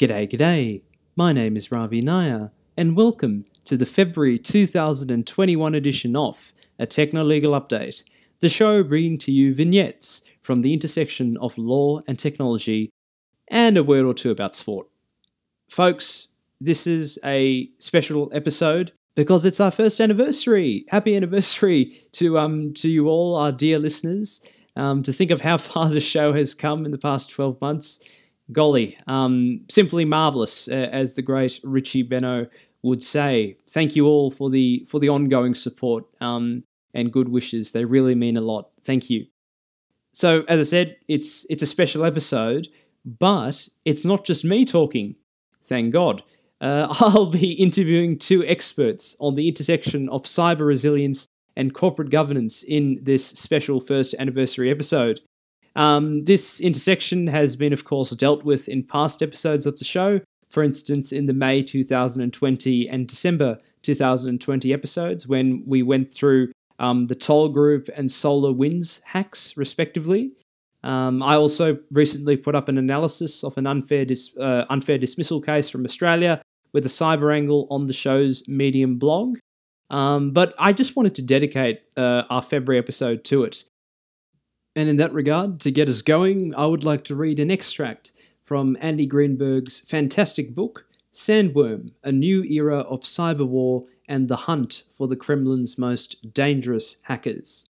G'day, g'day. My name is Ravi Nayyar, and welcome to the February 2021 edition of A Techno Legal Update, the show bringing to you vignettes from the intersection of law and technology, and a word or two about sport. Folks, this is a special episode because it's our first anniversary. Happy anniversary to um to you all, our dear listeners. Um, to think of how far the show has come in the past 12 months golly, um, simply marvelous, uh, as the great Richie Benaud would say. Thank you all for the for the ongoing support um, and good wishes. They really mean a lot. Thank you. So, as I said, it's it's a special episode, but it's not just me talking. Thank God. Uh, I'll be interviewing two experts on the intersection of cyber resilience and corporate governance in this special first anniversary episode. Um, this intersection has been, of course, dealt with in past episodes of the show, for instance, in the May 2020 and December 2020 episodes, when we went through um, the Toll Group and SolarWinds hacks, respectively. Um, I also recently put up an analysis of an unfair, dis- uh, unfair dismissal case from Australia with a cyber angle on the show's Medium blog. Um, but I just wanted to dedicate uh, our February episode to it. And in that regard, to get us going, I would like to read an extract from Andy Greenberg's fantastic book, Sandworm A New Era of Cyber War and the Hunt for the Kremlin's Most Dangerous Hackers.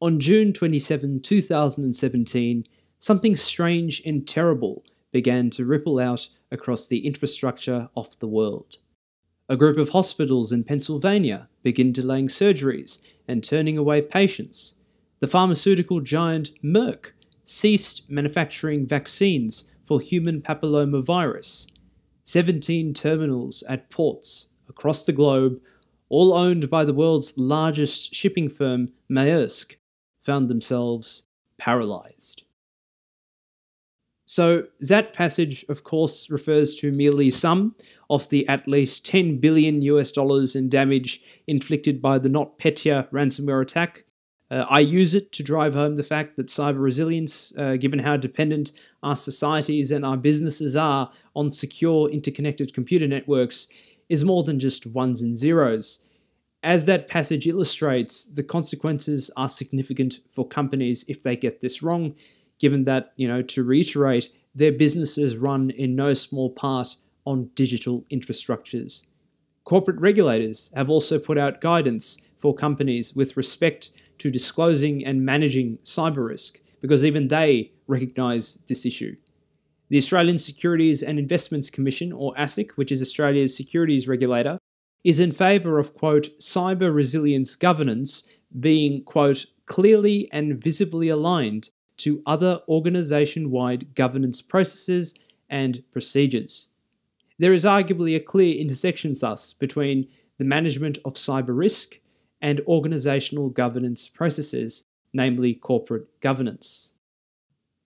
On June 27, 2017, something strange and terrible began to ripple out across the infrastructure of the world. A group of hospitals in Pennsylvania began delaying surgeries and turning away patients the pharmaceutical giant Merck ceased manufacturing vaccines for human papillomavirus. 17 terminals at ports across the globe, all owned by the world's largest shipping firm, Maersk, found themselves paralyzed. So, that passage, of course, refers to merely some of the at least 10 billion US dollars in damage inflicted by the NotPetya ransomware attack, uh, I use it to drive home the fact that cyber resilience, uh, given how dependent our societies and our businesses are on secure interconnected computer networks, is more than just ones and zeros. As that passage illustrates, the consequences are significant for companies if they get this wrong, given that, you know, to reiterate, their businesses run in no small part on digital infrastructures. Corporate regulators have also put out guidance for companies with respect to disclosing and managing cyber risk, because even they recognise this issue. The Australian Securities and Investments Commission, or ASIC, which is Australia's securities regulator, is in favour of, quote, cyber resilience governance being, quote, clearly and visibly aligned to other organisation wide governance processes and procedures. There is arguably a clear intersection, thus, between the management of cyber risk and organizational governance processes, namely corporate governance.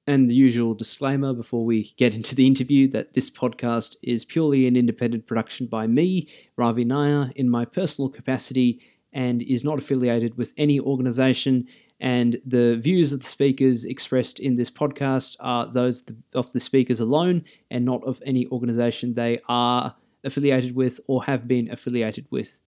And the usual disclaimer before we get into the interview that this podcast is purely an independent production by me, Ravi Nayyar, in my personal capacity and is not affiliated with any organization. And the views of the speakers expressed in this podcast are those of the speakers alone and not of any organization they are affiliated with or have been affiliated with.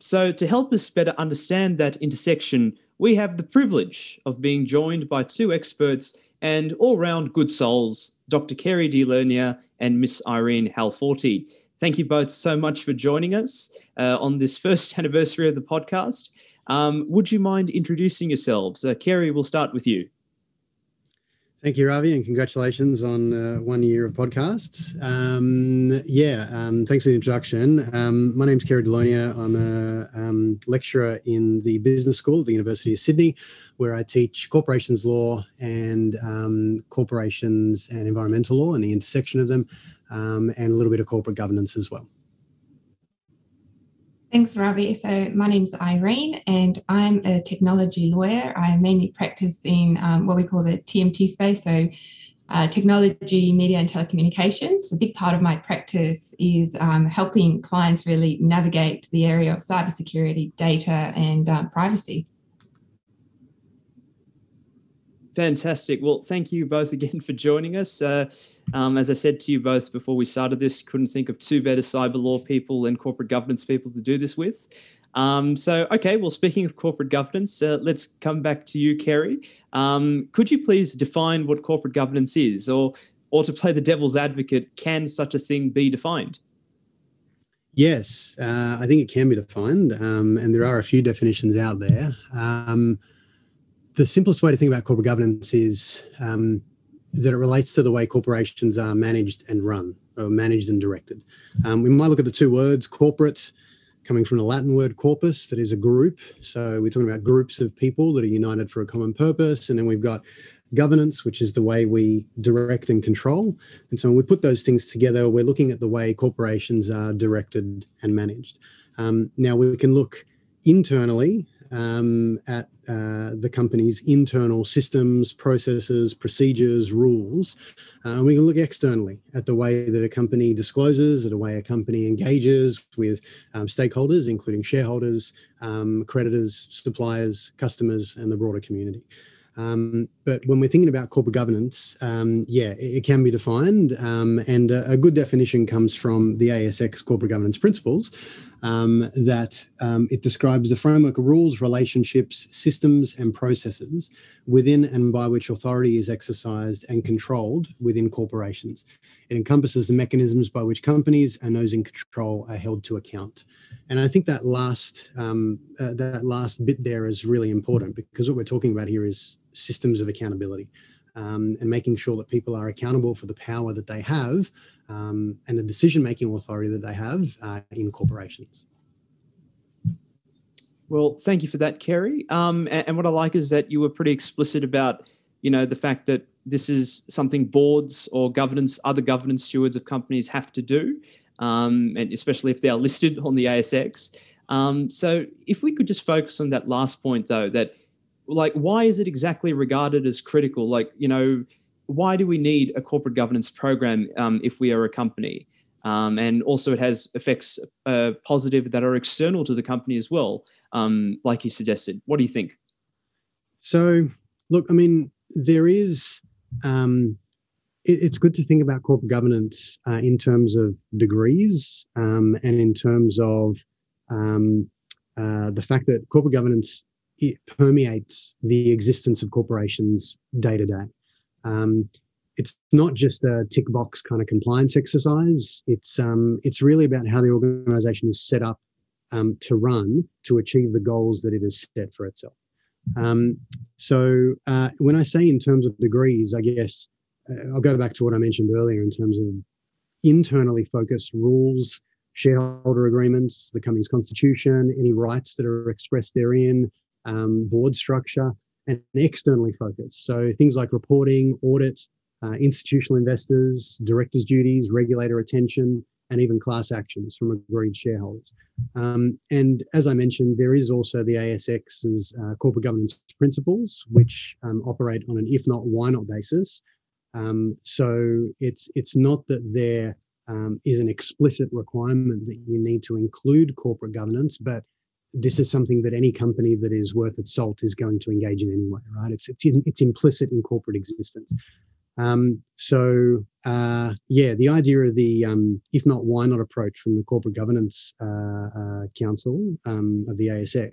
So, to help us better understand that intersection, we have the privilege of being joined by two experts and all round good souls, Dr. Cary Di Lernia and Miss Irene Halforty. Thank you both so much for joining us uh, on this first anniversary of the podcast. Um, would you mind introducing yourselves? Uh, Cary, we'll start with you. Thank you, Ravi, and congratulations on uh, one year of podcasts. Um, yeah, um, thanks for the introduction. Um, my name's Cary Di Lernia. I'm a um, lecturer in the Business School at the University of Sydney, where I teach corporations law and um, corporations and environmental law and the intersection of them, um, and a little bit of corporate governance as well. Thanks, Ravi. So my name's Irene and I'm a technology lawyer. I mainly practice in um, what we call the TMT space, so uh, technology, media and telecommunications. A big part of my practice is um, helping clients really navigate the area of cybersecurity, data and um, privacy. Fantastic. Well, thank you both again for joining us. Uh, um, as I said to you both before we started this, couldn't think of two better cyber law people and corporate governance people to do this with. Um, so, okay, well, speaking of corporate governance, uh, let's come back to you, Cary. Um, could you please define what corporate governance is, or, or to play the devil's advocate, can such a thing be defined? Yes, uh, I think it can be defined, um, and there are a few definitions out there. The simplest way to think about corporate governance is, um, that it relates to the way corporations are managed and run, or managed and directed. Um, we might look at the two words corporate, coming from the Latin word corpus, that is a group. So we're talking about groups of people that are united for a common purpose. And then we've got governance, which is the way we direct and control. And so when we put those things together, we're looking at the way corporations are directed and managed. Um, now we can look internally um, at uh, the company's internal systems, processes, procedures, rules. Uh, and we can look externally at the way that a company discloses, at the way a company engages with um, stakeholders, including shareholders, um, creditors, suppliers, customers, and the broader community. Um, but when we're thinking about corporate governance, um, yeah, it, it, can be defined. Um, and a, a, good definition comes from the ASX corporate governance principles um, that um, it describes the framework of rules, relationships, systems, and processes within and by which authority is exercised and controlled within corporations. It encompasses the mechanisms by which companies and those in control are held to account. And I think that last um, uh, that last bit there is really important because what we're talking about here is systems of accountability um, and making sure that people are accountable for the power that they have um, and the decision making authority that they have uh, in corporations. Well, thank you for that, Cary. Um, and, and, what I like is that you were pretty explicit about, you know, the fact that this is something boards or governance, other governance stewards of companies have to do, um, and especially if they are listed on the ASX. Um, so, if we could just focus on that last point, though, that like why is it exactly regarded as critical like you know why do we need a corporate governance program um, if we are a company? Um, and also it has effects uh, positive that are external to the company as well um, like you suggested. What do you think? So look i mean there is um, it, it's good to think about corporate governance uh, in terms of degrees um, and in terms of um, uh, the fact that corporate governance it permeates the existence of corporations day to day. Um, it's not just a tick box kind of compliance exercise. It's um, it's really about how the organisation is set up um, to run to achieve the goals that it has set for itself. Um, so uh, when I say in terms of degrees, I guess uh, I'll go back to what I mentioned earlier in terms of internally focused rules, shareholder agreements, the company's constitution, any rights that are expressed therein, um, board structure, and externally focused. So things like reporting, audit, uh, institutional investors, directors' duties, regulator attention, and even class actions from agreed shareholders. Um, and as I mentioned, there is also the ASX's uh, corporate governance principles, which um, operate on an if not, why not basis. Um, so it's it's not that there um, is an explicit requirement that you need to include corporate governance, but this is something that any company that is worth its salt is going to engage in anyway, right? It's it's, in, it's implicit in corporate existence. Um, so uh, yeah, the idea of the um, if not why not approach from the Corporate Governance uh, uh, Council um, of the ASX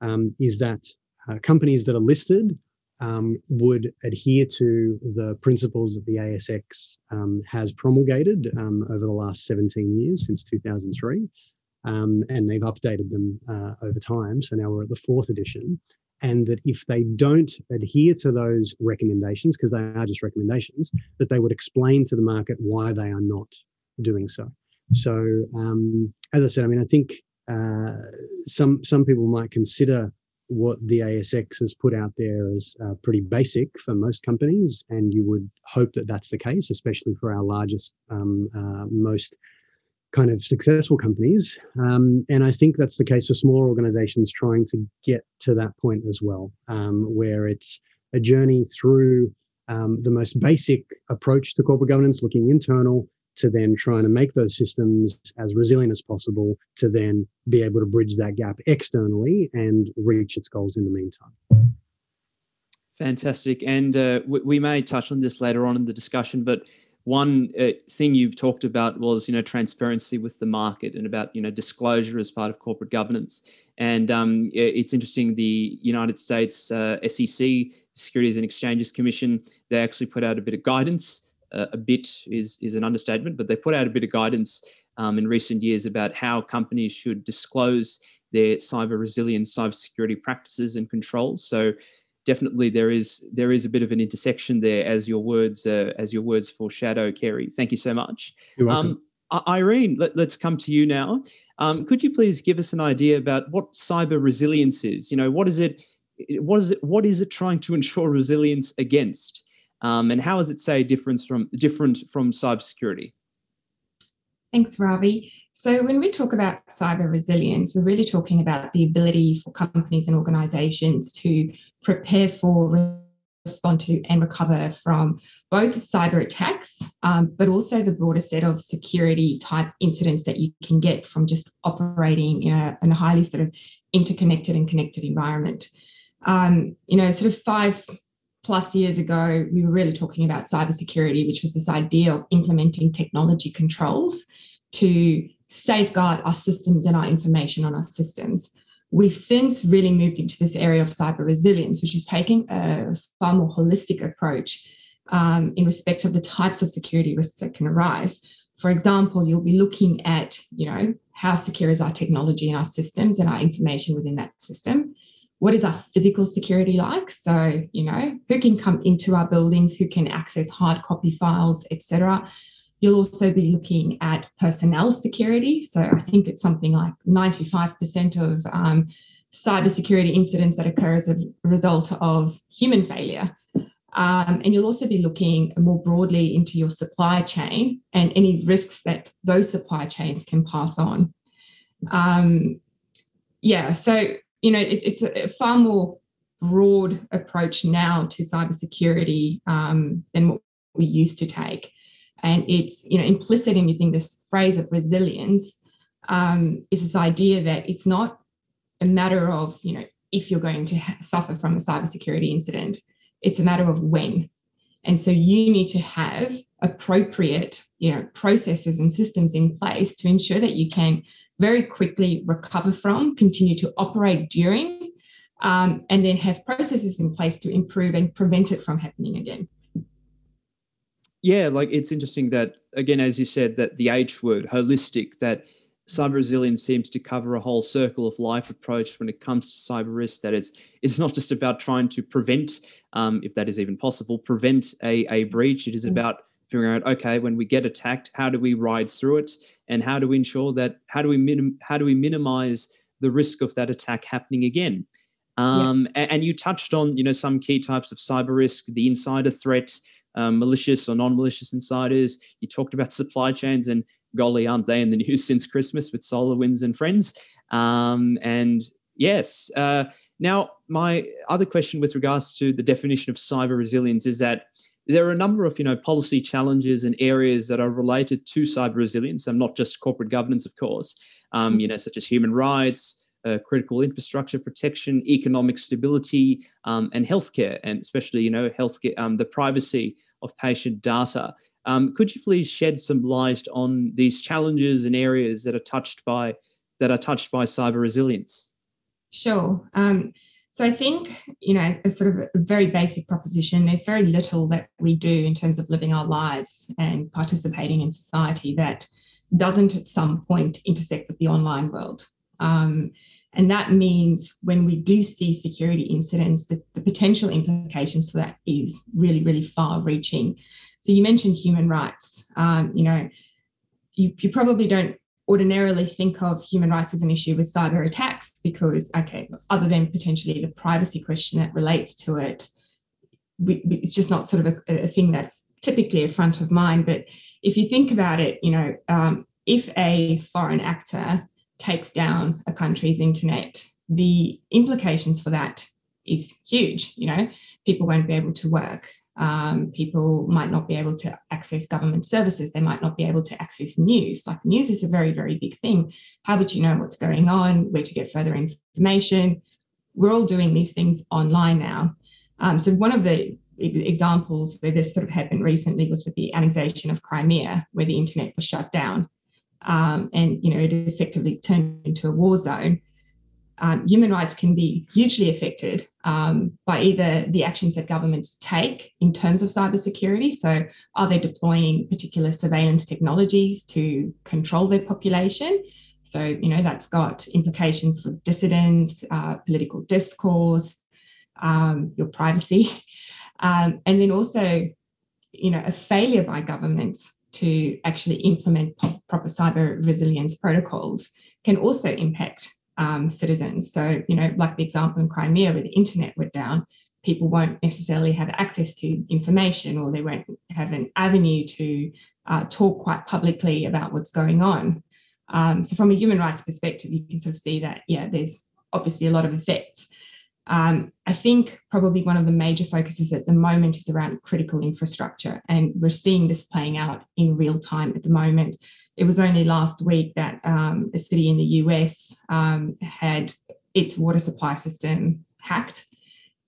um, is that uh, companies that are listed um, would adhere to the principles that the ASX um, has promulgated over the last 17 years since 2003 um, and they've updated them uh, over time. So now we're at the fourth edition. And that if they don't adhere to those recommendations, because they are just recommendations, that they would explain to the market why they are not doing so. So, um, as I said, I mean, I think uh, some some people might consider what the ASX has put out there as uh, pretty basic for most companies, and you would hope that that's the case, especially for our largest, um, uh, most kind of successful companies. Um, and I think that's the case for smaller organizations trying to get to that point as well, um, where it's a journey through um, the most basic approach to corporate governance, looking internal, to then trying to make those systems as resilient as possible, to then be able to bridge that gap externally and reach its goals in the meantime. Fantastic. And uh, we, we, may touch on this later on in the discussion, but one uh, thing you talked about was, you know, transparency with the market and about, you know, disclosure as part of corporate governance. And um, it's interesting, the United States uh, SEC, Securities and Exchanges Commission, they actually put out a bit of guidance. Uh, a bit is, is an understatement, but they put out a bit of guidance um, in recent years about how companies should disclose their cyber resilience, cybersecurity practices and controls. So definitely there is there is a bit of an intersection there as your words uh, as your words foreshadow, Cary. Thank you so much. Um, Irene, let, us come to you now. Um, could you please give us an idea about what cyber resilience is? You know, what is it? What is it? What is it trying to ensure resilience against? Um, and how is it say different from different from cybersecurity? Thanks, Ravi. So, when we talk about cyber resilience, we're really talking about the ability for companies and organizations to prepare for, respond to, and recover from both cyber attacks, um, but also the broader set of security type incidents that you can get from just operating in a, in a highly sort of interconnected and connected environment. Um, you know, sort of five plus years ago, we were really talking about cybersecurity, which was this idea of implementing technology controls to safeguard our systems and our information on our systems. We've since really moved into this area of cyber resilience, which is taking a far more holistic approach um, in respect of the types of security risks that can arise. For example, you'll be looking at, you know, how secure is our technology and our systems and our information within that system? What is our physical security like? So, you know, who can come into our buildings, who can access hard copy files, etc. You'll also be looking at personnel security. So I think it's something like 95% of um, cybersecurity incidents that occur as a result of human failure. Um, and you'll also be looking more broadly into your supply chain and any risks that those supply chains can pass on. Um, yeah, so you know it, it's a far more broad approach now to cybersecurity um, than what we used to take. And it's you know implicit in using this phrase of resilience um, is this idea that it's not a matter of you know if you're going to ha- suffer from a cybersecurity incident. It's a matter of when. And so you need to have appropriate you know processes and systems in place to ensure that you can very quickly recover from continue to operate during um, and then have processes in place to improve and prevent it from happening again yeah, like it's interesting that again, as you said, that the H word, holistic, that cyber resilience seems to cover a whole circle of life approach when it comes to cyber risk. That it's it's not just about trying to prevent, um, if that is even possible, prevent a, a breach. It is mm. about figuring out okay when we get attacked, how do we ride through it, and how do we ensure that how do we minim, how do we minimize the risk of that attack happening again. Um, yeah. and, and you touched on you know some key types of cyber risk, the insider threat um, malicious or non-malicious insiders. You talked about supply chains, and golly, aren't they in the news since Christmas with SolarWinds and friends? Um, and yes, uh, now my other question with regards to the definition of cyber resilience is that there are a number of you know policy challenges and areas that are related to cyber resilience, and not just corporate governance, of course. Um, you know, such as human rights, uh, critical infrastructure protection, economic stability, um, and healthcare, and especially you know healthcare, um, the privacy of patient data. Um, could you please shed some light on these challenges and areas that are touched by that are touched by cyber resilience? Sure. So I think you know a sort of a very basic proposition. There's very little that we do in terms of living our lives and participating in society that doesn't at some point intersect with the online world. Um, and that means when we do see security incidents, the, the potential implications for that is really, really far reaching. So you mentioned human rights. Um, you know, you, you probably don't ordinarily think of human rights as an issue with cyber attacks because, okay, other than potentially the privacy question that relates to it, we, it's just not sort of a, a, thing that's typically a front of mind. But if you think about it, you know, um, if a foreign actor takes down a country's internet, the implications for that is huge. You know, people won't be able to work. Um, people might not be able to access government services. They might not be able to access news. Like news is a very, very big thing. How would you know what's going on, where to get further information? We're all doing these things online now. Um, so one of the examples where this sort of happened recently was with the annexation of Crimea, where the internet was shut down, um, and you know it effectively turned into a war zone. Um, human rights can be hugely affected um, by either the actions that governments take in terms of cybersecurity. So, are they deploying particular surveillance technologies to control their population? So, you know, that's got implications for dissidents, uh, political discourse, um, your privacy. Um, and then also, you know, a failure by governments to actually implement proper cyber resilience protocols can also impact um, citizens. So, you know, like the example in Crimea where the internet went down, people won't necessarily have access to information or they won't have an avenue to uh, talk quite publicly about what's going on. Um, so, from a human rights perspective, you can sort of see that, yeah, there's obviously a lot of effects. Um, I think probably one of the major focuses at the moment is around critical infrastructure, and we're seeing this playing out in real time at the moment. It was only last week that um, a city in the US um, had its water supply system hacked,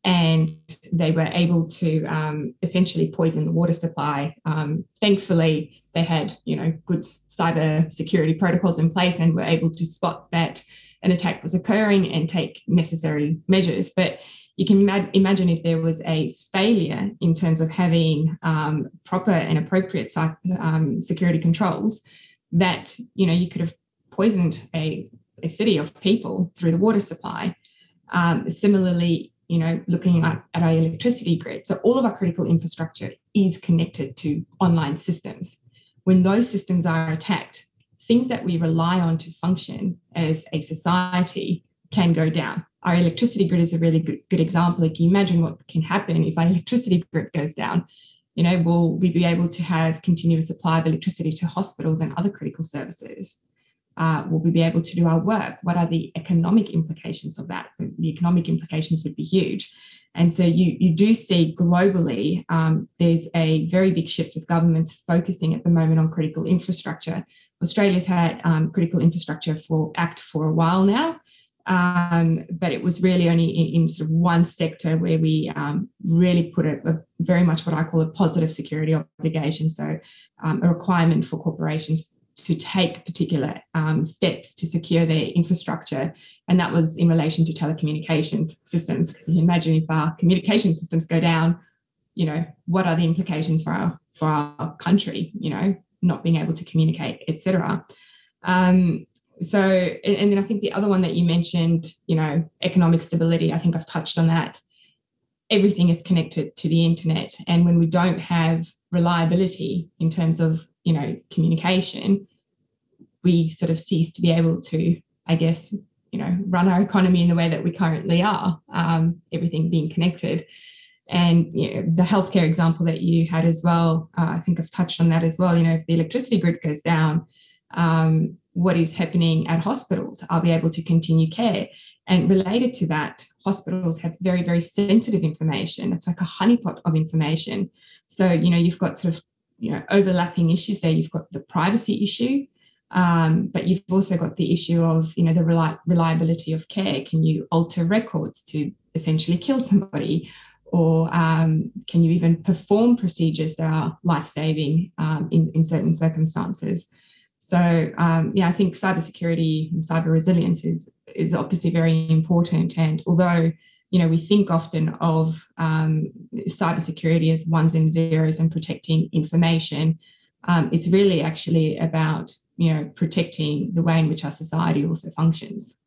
and they were able to um, essentially poison the water supply. Um, thankfully, they had you know good cyber security protocols in place and were able to spot that an attack was occurring and take necessary measures. But you can imagine if there was a failure in terms of having um, proper and appropriate um, security controls, that you know you could have poisoned a, a city of people through the water supply. Um, similarly, you know, looking at, at our electricity grid. So all of our critical infrastructure is connected to online systems. When those systems are attacked, things that we rely on to function as a society can go down. Our electricity grid is a really good, good example. Like, you imagine what can happen if our electricity grid goes down? You know, will we be able to have continuous supply of electricity to hospitals and other critical services? Uh, will we be able to do our work? What are the economic implications of that? The economic implications would be huge. And so you, you do see globally, um, there's a very big shift with governments focusing at the moment on critical infrastructure. Australia's had um, critical infrastructure for Act for a while now, um, but it was really only in, in, sort of one sector where we um, really put a, a, very much what I call a positive security obligation, so um, a requirement for corporations to take particular um, steps to secure their infrastructure. And that was in relation to telecommunications systems, because you can imagine if our communication systems go down, you know, what are the implications for our for our country, you know, not being able to communicate, etc. Um, so, and then I think the other one that you mentioned, you know, economic stability, I think I've touched on that. Everything is connected to the internet. And when we don't have reliability in terms of you know communication we sort of cease to be able to i guess you know run our economy in the way that we currently are um, everything being connected and you know, the healthcare example that you had as well uh, i think i've touched on that as well you know if the electricity grid goes down um, what is happening at hospitals are we able to continue care and related to that hospitals have very very sensitive information it's like a honeypot of information so you know you've got sort of you know overlapping issues there. You've got the privacy issue, um, but you've also got the issue of you know the reli- reliability of care. Can you alter records to essentially kill somebody? Or um, can you even perform procedures that are life saving um, in, in certain circumstances? So um, yeah, I think cybersecurity and cyber resilience is is obviously very important. And although you know, we think often of um, cybersecurity as ones and zeros and protecting information. Um, it's really actually about, you know, protecting the way in which our society also functions.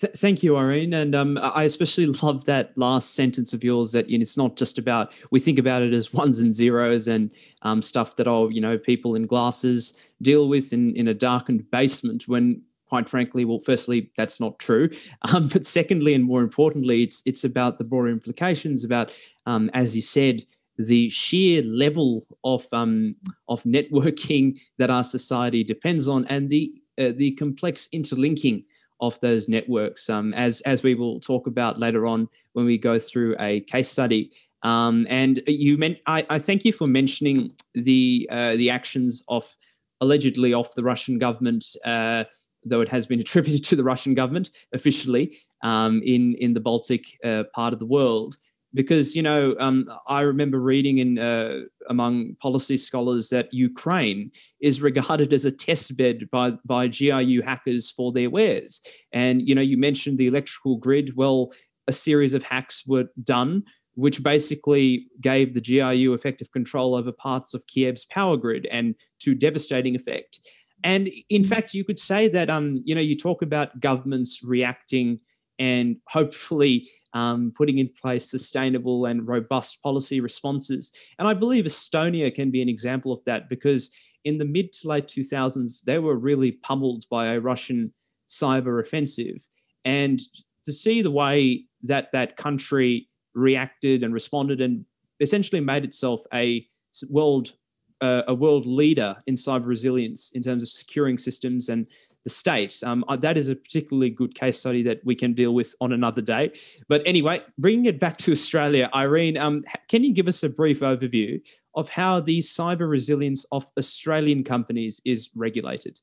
Th- thank you, Irene. And um, I especially love that last sentence of yours that you know, it's not just about, we think about it as ones and zeros and um, stuff that, oh, you know, people in glasses deal with in, in a darkened basement when quite frankly, well, firstly, that's not true. Um, but secondly, and more importantly, it's it's about the broader implications about, um, as you said, the sheer level of um, of networking that our society depends on, and the uh, the complex interlinking of those networks. Um, as as we will talk about later on when we go through a case study. Um, and you meant I, I, thank you for mentioning the uh, the actions of allegedly of the Russian government. Uh, though it has been attributed to the Russian government officially, um, in in the Baltic uh, part of the world. Because you know, um, I remember reading in uh, among policy scholars that Ukraine is regarded as a test bed by by GRU hackers for their wares. And you know, you mentioned the electrical grid. Well, a series of hacks were done which basically gave the GRU effective control over parts of Kiev's power grid and to devastating effect. And in fact, you could say that um, you know, you talk about governments reacting and hopefully um, putting in place sustainable and robust policy responses. And I believe Estonia can be an example of that because in the mid to late 2000s, they were really pummeled by a Russian cyber offensive. And to see the way that that country reacted and responded and essentially made itself a world uh, a world leader in cyber resilience in terms of securing systems and the state. Um, uh, that is a particularly good case study that we can deal with on another day. But anyway, bringing it back to Australia, Irene, um, can you give us a brief overview of how the cyber resilience of Australian companies is regulated?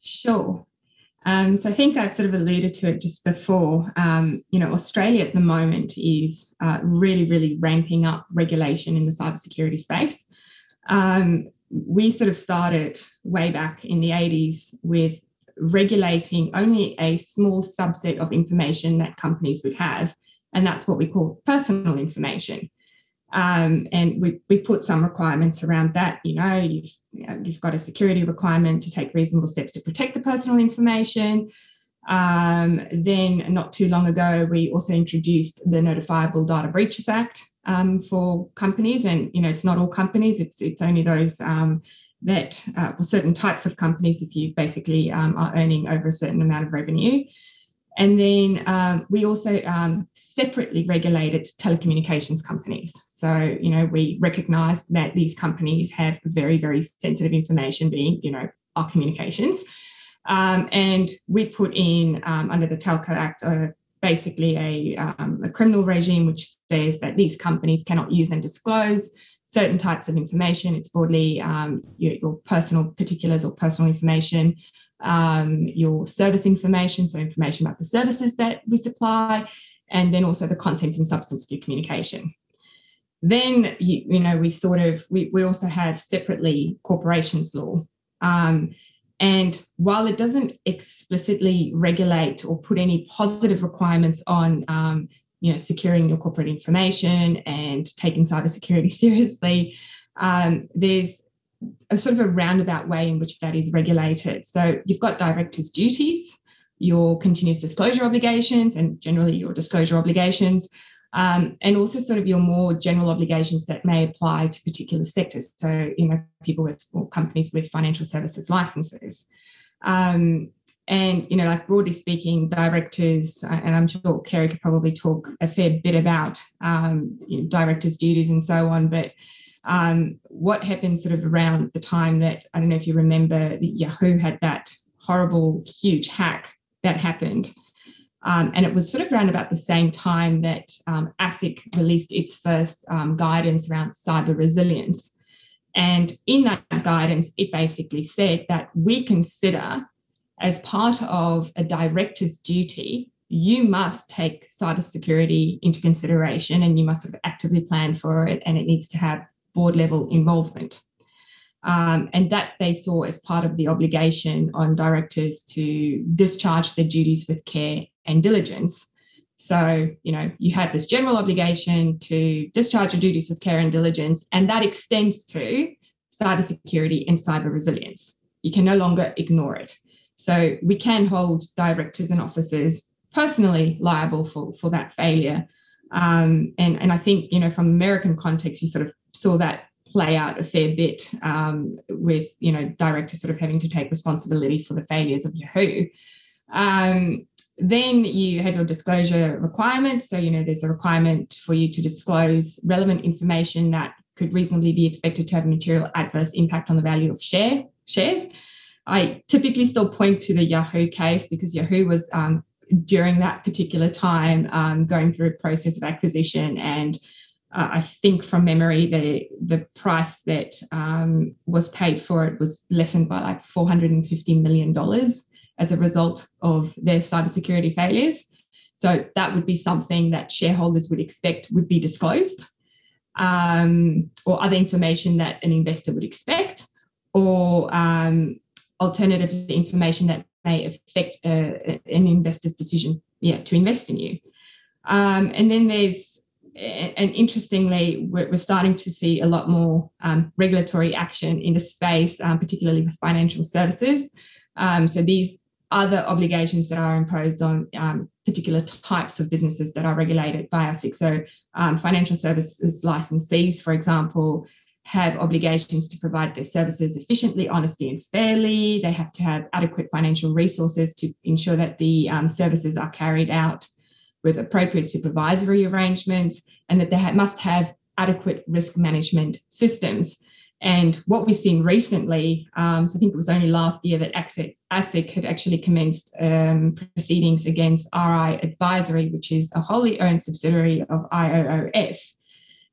Sure. Um, so I think I've sort of alluded to it just before. Um, you know, Australia at the moment is uh, really, really ramping up regulation in the cybersecurity space. Um, we sort of started way back in the 80s with regulating only a small subset of information that companies would have, and that's what we call personal information. Um, and we, we put some requirements around that. You know, you've you know, you've got a security requirement to take reasonable steps to protect the personal information. Um, then, not too long ago, we also introduced the Notifiable Data Breaches Act um, for companies, and you know, it's not all companies; it's it's only those um, that uh, for certain types of companies if you basically um, are earning over a certain amount of revenue. And then um, we also um, separately regulated telecommunications companies. So, you know, we recognize that these companies have very, very sensitive information, being, you know, our communications. Um, and we put in um, under the Telco Act uh, basically a, um, a criminal regime which says that these companies cannot use and disclose certain types of information. It's broadly um, your, your, personal particulars or personal information, um, your service information, so information about the services that we supply, and then also the contents and substance of your communication. Then, you, you know, we sort of, we, we also have separately corporations law. Um, and while it doesn't explicitly regulate or put any positive requirements on, um, you know, securing your corporate information and taking cybersecurity seriously, um, there's a sort of a roundabout way in which that is regulated. So you've got directors' duties, your continuous disclosure obligations, and generally your disclosure obligations, um, and also sort of your more general obligations that may apply to particular sectors. So, you know, people with or companies with financial services licenses. Um, and, you know, like broadly speaking, directors, uh, and I'm sure Cary could probably talk a fair bit about um, you know, directors' duties and so on, but um, what happened sort of around the time that I don't know if you remember Yahoo had that horrible, huge hack that happened. Um, and it was sort of around about the same time that um, ASIC released its first um, guidance around cyber resilience. And in that guidance, it basically said that we consider as part of a director's duty, you must take cybersecurity into consideration and you must sort of actively plan for it and it needs to have board level involvement. Um, and that they saw as part of the obligation on directors to discharge their duties with care and diligence. So, you know, you have this general obligation to discharge your duties with care and diligence, and that extends to cybersecurity and cyber resilience. You can no longer ignore it. So, we can hold directors and officers personally liable for, for that failure. Um, and, and I think, you know, from American context, you sort of saw that play out a fair bit um, with you know directors sort of having to take responsibility for the failures of Yahoo. Um, then you have your disclosure requirements. So you know there's a requirement for you to disclose relevant information that could reasonably be expected to have a material adverse impact on the value of share shares. I typically still point to the Yahoo case because Yahoo was um, during that particular time um, going through a process of acquisition and uh, I think from memory, the the price that um, was paid for it was lessened by like 450 million dollars as a result of their cybersecurity failures. So that would be something that shareholders would expect would be disclosed, um, or other information that an investor would expect, or um, alternative information that may affect uh, an investor's decision yeah, to invest in you. Um, and then there's and interestingly, we're, starting to see a lot more um, regulatory action in the space, um, particularly for financial services. Um, so these other obligations that are imposed on um, particular types of businesses that are regulated by ASIC. So um, financial services licensees, for example, have obligations to provide their services efficiently, honestly, and fairly. They have to have adequate financial resources to ensure that the um, services are carried out with appropriate supervisory arrangements and that they ha- must have adequate risk management systems. And what we've seen recently, um, so I think it was only last year that ASIC, had actually commenced um, proceedings against RI Advisory, which is a wholly owned subsidiary of IOOF,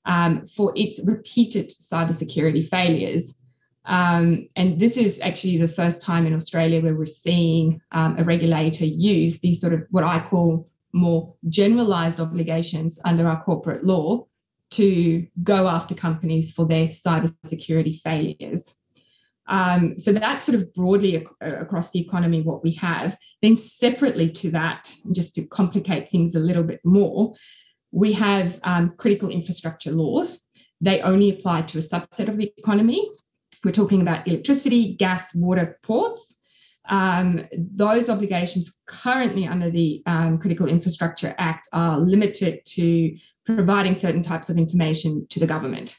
um, for its repeated cybersecurity failures. Um, and this is actually the first time in Australia where we're seeing um, a regulator use these sort of what I call more generalized obligations under our corporate law to go after companies for their cybersecurity failures. Um, so that's sort of broadly ac- across the economy what we have. Then separately to that, just to complicate things a little bit more, we have um, critical infrastructure laws. They only apply to a subset of the economy. We're talking about electricity, gas, water, ports. Um, those obligations currently under the um, Critical Infrastructure Act are limited to providing certain types of information to the government.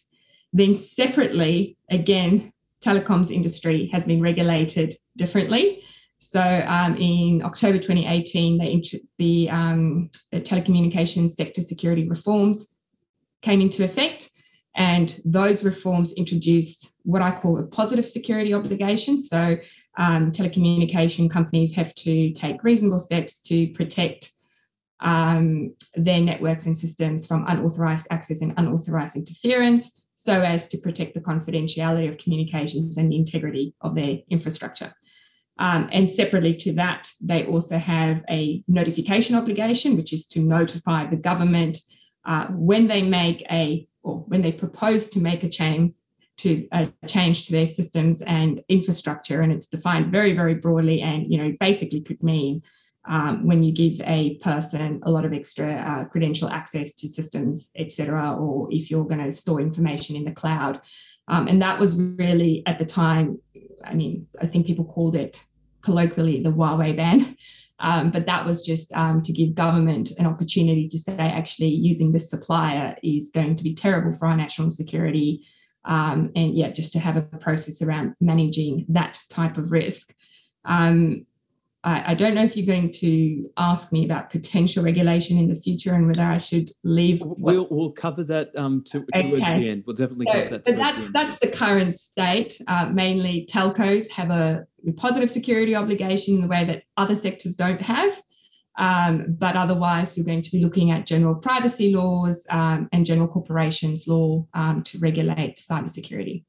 Then, separately, again, telecoms industry has been regulated differently. So, um, in October 2018, they, the, um, the telecommunications sector security reforms came into effect. And those reforms introduced what I call a positive security obligation. So, um, telecommunication companies have to take reasonable steps to protect um, their networks and systems from unauthorized access and unauthorized interference so as to protect the confidentiality of communications and the integrity of their infrastructure. Um, and separately to that, they also have a notification obligation, which is to notify the government uh, when they make a or when they propose to make a change to a change to their systems and infrastructure and it's defined very very broadly and you know basically could mean um, when you give a person a lot of extra uh, credential access to systems etc or if you're going to store information in the cloud. Um, and that was really at the time i mean i think people called it colloquially the huawei ban um, but that was just um, to give government an opportunity to say, actually, using this supplier is going to be terrible for our national security. Um, and yeah, just to have a process around managing that type of risk. Um, I, I, don't know if you're going to ask me about potential regulation in the future and whether I should leave. We'll, we'll cover that um, to, towards okay. the end. We'll definitely so, cover that. So that's, the that's the current state. Uh, mainly telcos have a positive security obligation in the way that other sectors don't have. Um, but otherwise, you're going to be looking at general privacy laws um, and general corporations law um, to regulate cybersecurity.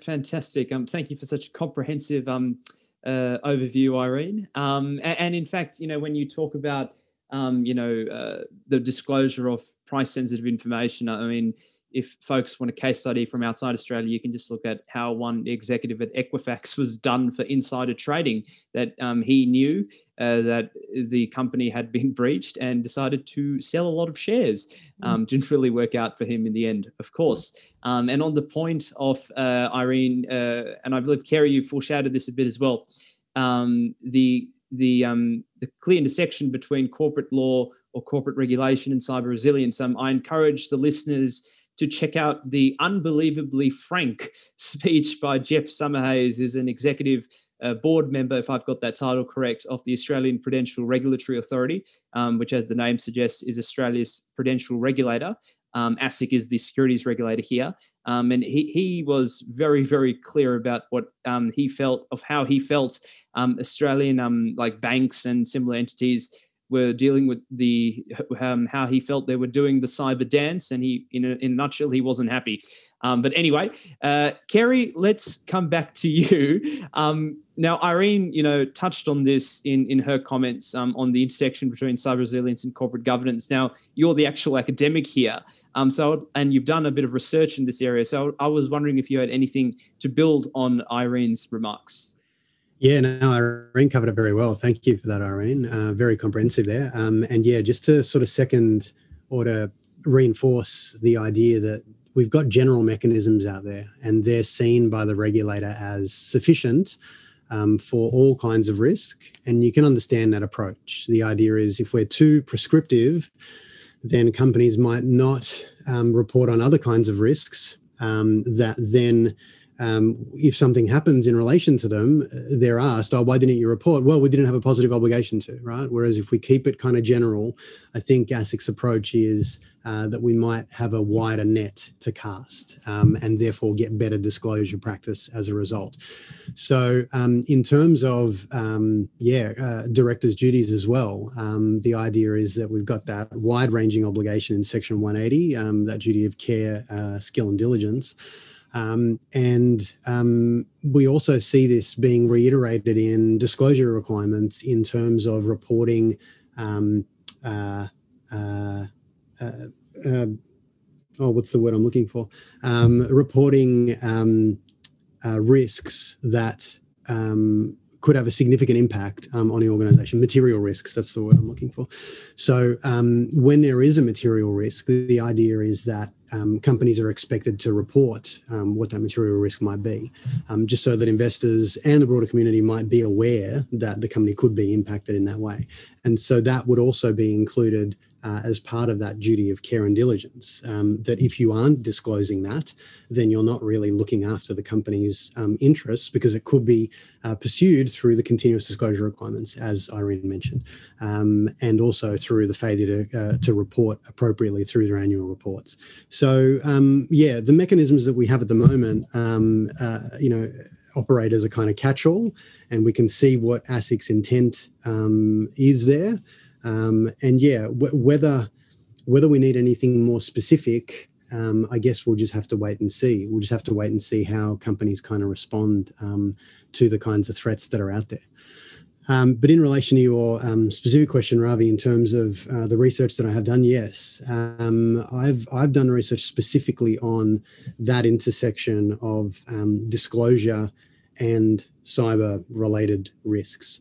Fantastic. Um, thank you for such a comprehensive um, uh, overview, Irene. Um, and, and, in fact, you know, when you talk about, you know, uh, the disclosure of price sensitive information, I mean, if folks want a case study from outside Australia, you can just look at how one executive at Equifax was done for insider trading. That um, he knew uh, that the company had been breached and decided to sell a lot of shares. Hmm. Um, didn't really work out for him in the end, of course. Um, and on the point of uh, Irene, uh, and I believe Cary, you foreshadowed this a bit as well. Um, the the um, the clear intersection between corporate law or corporate regulation and cyber resilience. Um, I encourage the listeners to check out the unbelievably frank speech by Geoff Summerhayes, who's an executive uh, board member, if I've got that title correct, of the Australian Prudential Regulatory Authority, um, which, as the name suggests, is Australia's prudential regulator. Um, ASIC is the securities regulator here. Um, and he, he was very, very clear about what um, he felt, of how he felt um, Australian um, like banks and similar entities were dealing with the um, how he felt they were doing the cyber dance, and he, in a, in a nutshell, he wasn't happy. Um, but anyway, uh, Cary, let's come back to you. Um, now, Irene, you know, touched on this in in her comments um, on the intersection between cyber resilience and corporate governance. Now, you're the actual academic here, um, so and you've done a bit of research in this area. So I was wondering if you had anything to build on Irene's remarks. Yeah, no, Irene covered it very well. Thank you for that, Irene. Uh, very comprehensive there. Um, and yeah, just to sort of second or to reinforce the idea that we've got general mechanisms out there and they're seen by the regulator as sufficient um, for all kinds of risk. And you can understand that approach. The idea is if we're too prescriptive, then companies might not um, report on other kinds of risks um, that then um, if something happens in relation to them, they're asked, "Oh, why didn't you report?" Well, we didn't have a positive obligation to, right? Whereas if we keep it kind of general, I think ASIC's approach is uh, that we might have a wider net to cast, um, and therefore get better disclosure practice as a result. So, um, in terms of um, yeah, uh, directors' duties as well, um, the idea is that we've got that wide-ranging obligation in Section 180, um, that duty of care, uh, skill, and diligence. Um, and um, we also see this being reiterated in disclosure requirements in terms of reporting. Um, uh, uh, uh, uh oh, what's the word I'm looking for? Um, reporting um, uh, risks that um, could have a significant impact um, on the organization. Material risks, that's the word I'm looking for. So, um, when there is a material risk, the, the idea is that um, companies are expected to report um, what that material risk might be, um, just so that investors and the broader community might be aware that the company could be impacted in that way. And so, that would also be included uh, as part of that duty of care and diligence. Um, that if you aren't disclosing that, then you're not really looking after the company's um, interests because it could be uh, pursued through the continuous disclosure requirements, as Irene mentioned, um, and also through the failure to, uh, to report appropriately through their annual reports. So, um, yeah, the mechanisms that we have at the moment, um, uh, you know, operate as a kind of catch-all, and we can see what ASIC's intent um, is there. Um, and yeah, w- whether whether we need anything more specific, um, I guess we'll just have to wait and see. We'll just have to wait and see how companies kind of respond um, to the kinds of threats that are out there. Um, but in relation to your um, specific question, Ravi, in terms of uh, the research that I have done, yes, um, I've I've done research specifically on that intersection of um, disclosure and cyber-related risks.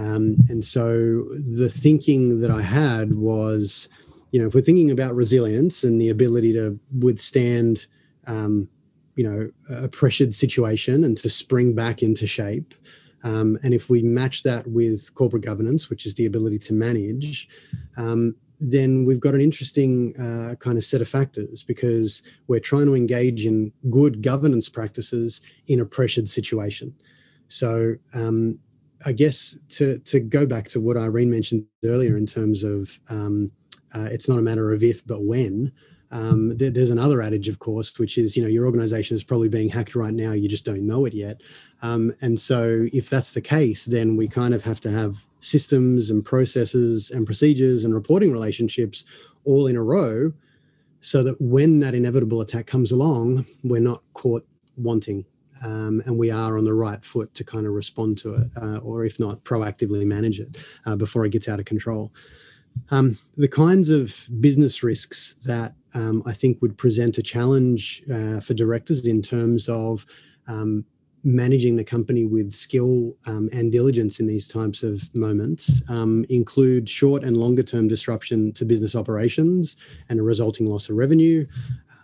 Um, and so the thinking that I had was, you know, if we're thinking about resilience and the ability to withstand, um, you know, a pressured situation and to spring back into shape, um, and if we match that with corporate governance, which is the ability to manage, um, then we've got an interesting uh, kind of set of factors because we're trying to engage in good governance practices in a pressured situation. So um, I guess to to go back to what Irene mentioned earlier in terms of um, uh, it's not a matter of if but when. Um, there, there's another adage, of course, which is you know your organization is probably being hacked right now. You just don't know it yet. Um, and so if that's the case, then we kind of have to have systems and processes and procedures and reporting relationships all in a row, so that when that inevitable attack comes along, we're not caught wanting um, and we are on the right foot to kind of respond to it, uh, or if not, proactively manage it uh, before it gets out of control. Um, the kinds of business risks that um, I think would present a challenge uh, for directors in terms of um, managing the company with skill um, and diligence in these types of moments um, include short and longer term disruption to business operations and a resulting loss of revenue,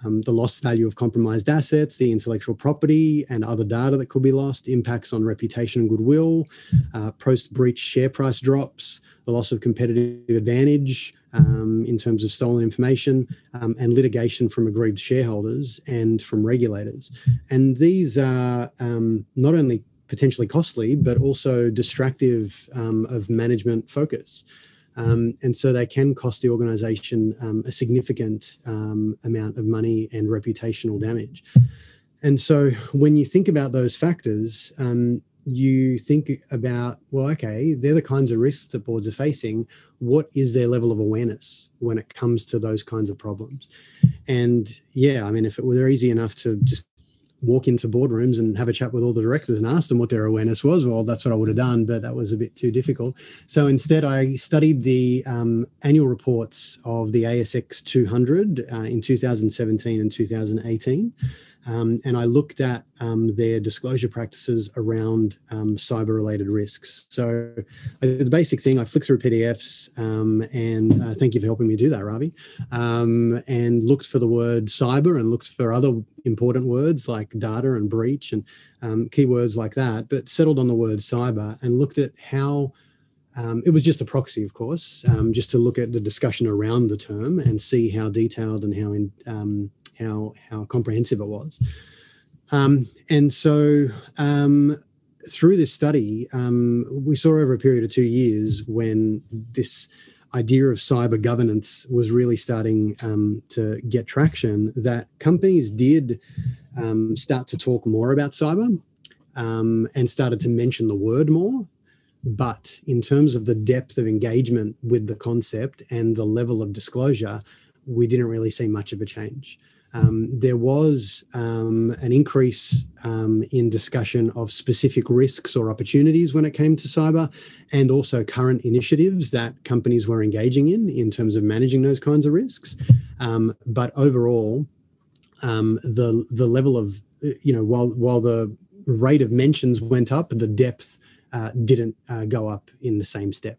um, the lost value of compromised assets, the intellectual property and other data that could be lost, impacts on reputation and goodwill, uh, post breach share price drops, the loss of competitive advantage um, in terms of stolen information, um, and litigation from aggrieved shareholders and from regulators. And these are um, not only potentially costly, but also distractive um, of management focus. Um, and so they can cost the organization um, a significant um, amount of money and reputational damage. And so when you think about those factors, um, you think about, well, okay, they're the kinds of risks that boards are facing. What is their level of awareness when it comes to those kinds of problems? And yeah, I mean, if it were easy enough to just walk into boardrooms and have a chat with all the directors and ask them what their awareness was, well, that's what I would have done, but that was a bit too difficult. So instead, I studied the um, annual reports of the ASX 200 uh, in 2017 and 2018. Um, and I looked at um, their disclosure practices around um, cyber related risks. So I did the basic thing, I flicked through PDFs, um, and uh, thank you for helping me do that, Ravi, um, and looked for the word cyber and looked for other important words like data and breach and um, keywords like that, but settled on the word cyber and looked at how. Um, it was just a proxy, of course, um, just to look at the discussion around the term and see how detailed and how in, um, how how comprehensive it was. Um, and so um, through this study, um, we saw over a period of two years when this idea of cyber governance was really starting um, to get traction, that companies did um, start to talk more about cyber and started to mention the word more. But in terms of the depth of engagement with the concept and the level of disclosure, we didn't really see much of a change um, there was um, an increase um, in discussion of specific risks or opportunities when it came to cyber, and also current initiatives that companies were engaging in in terms of managing those kinds of risks. Um, but overall, um, the the level of you know while while the rate of mentions went up, the depth uh, didn't uh, go up in the same step.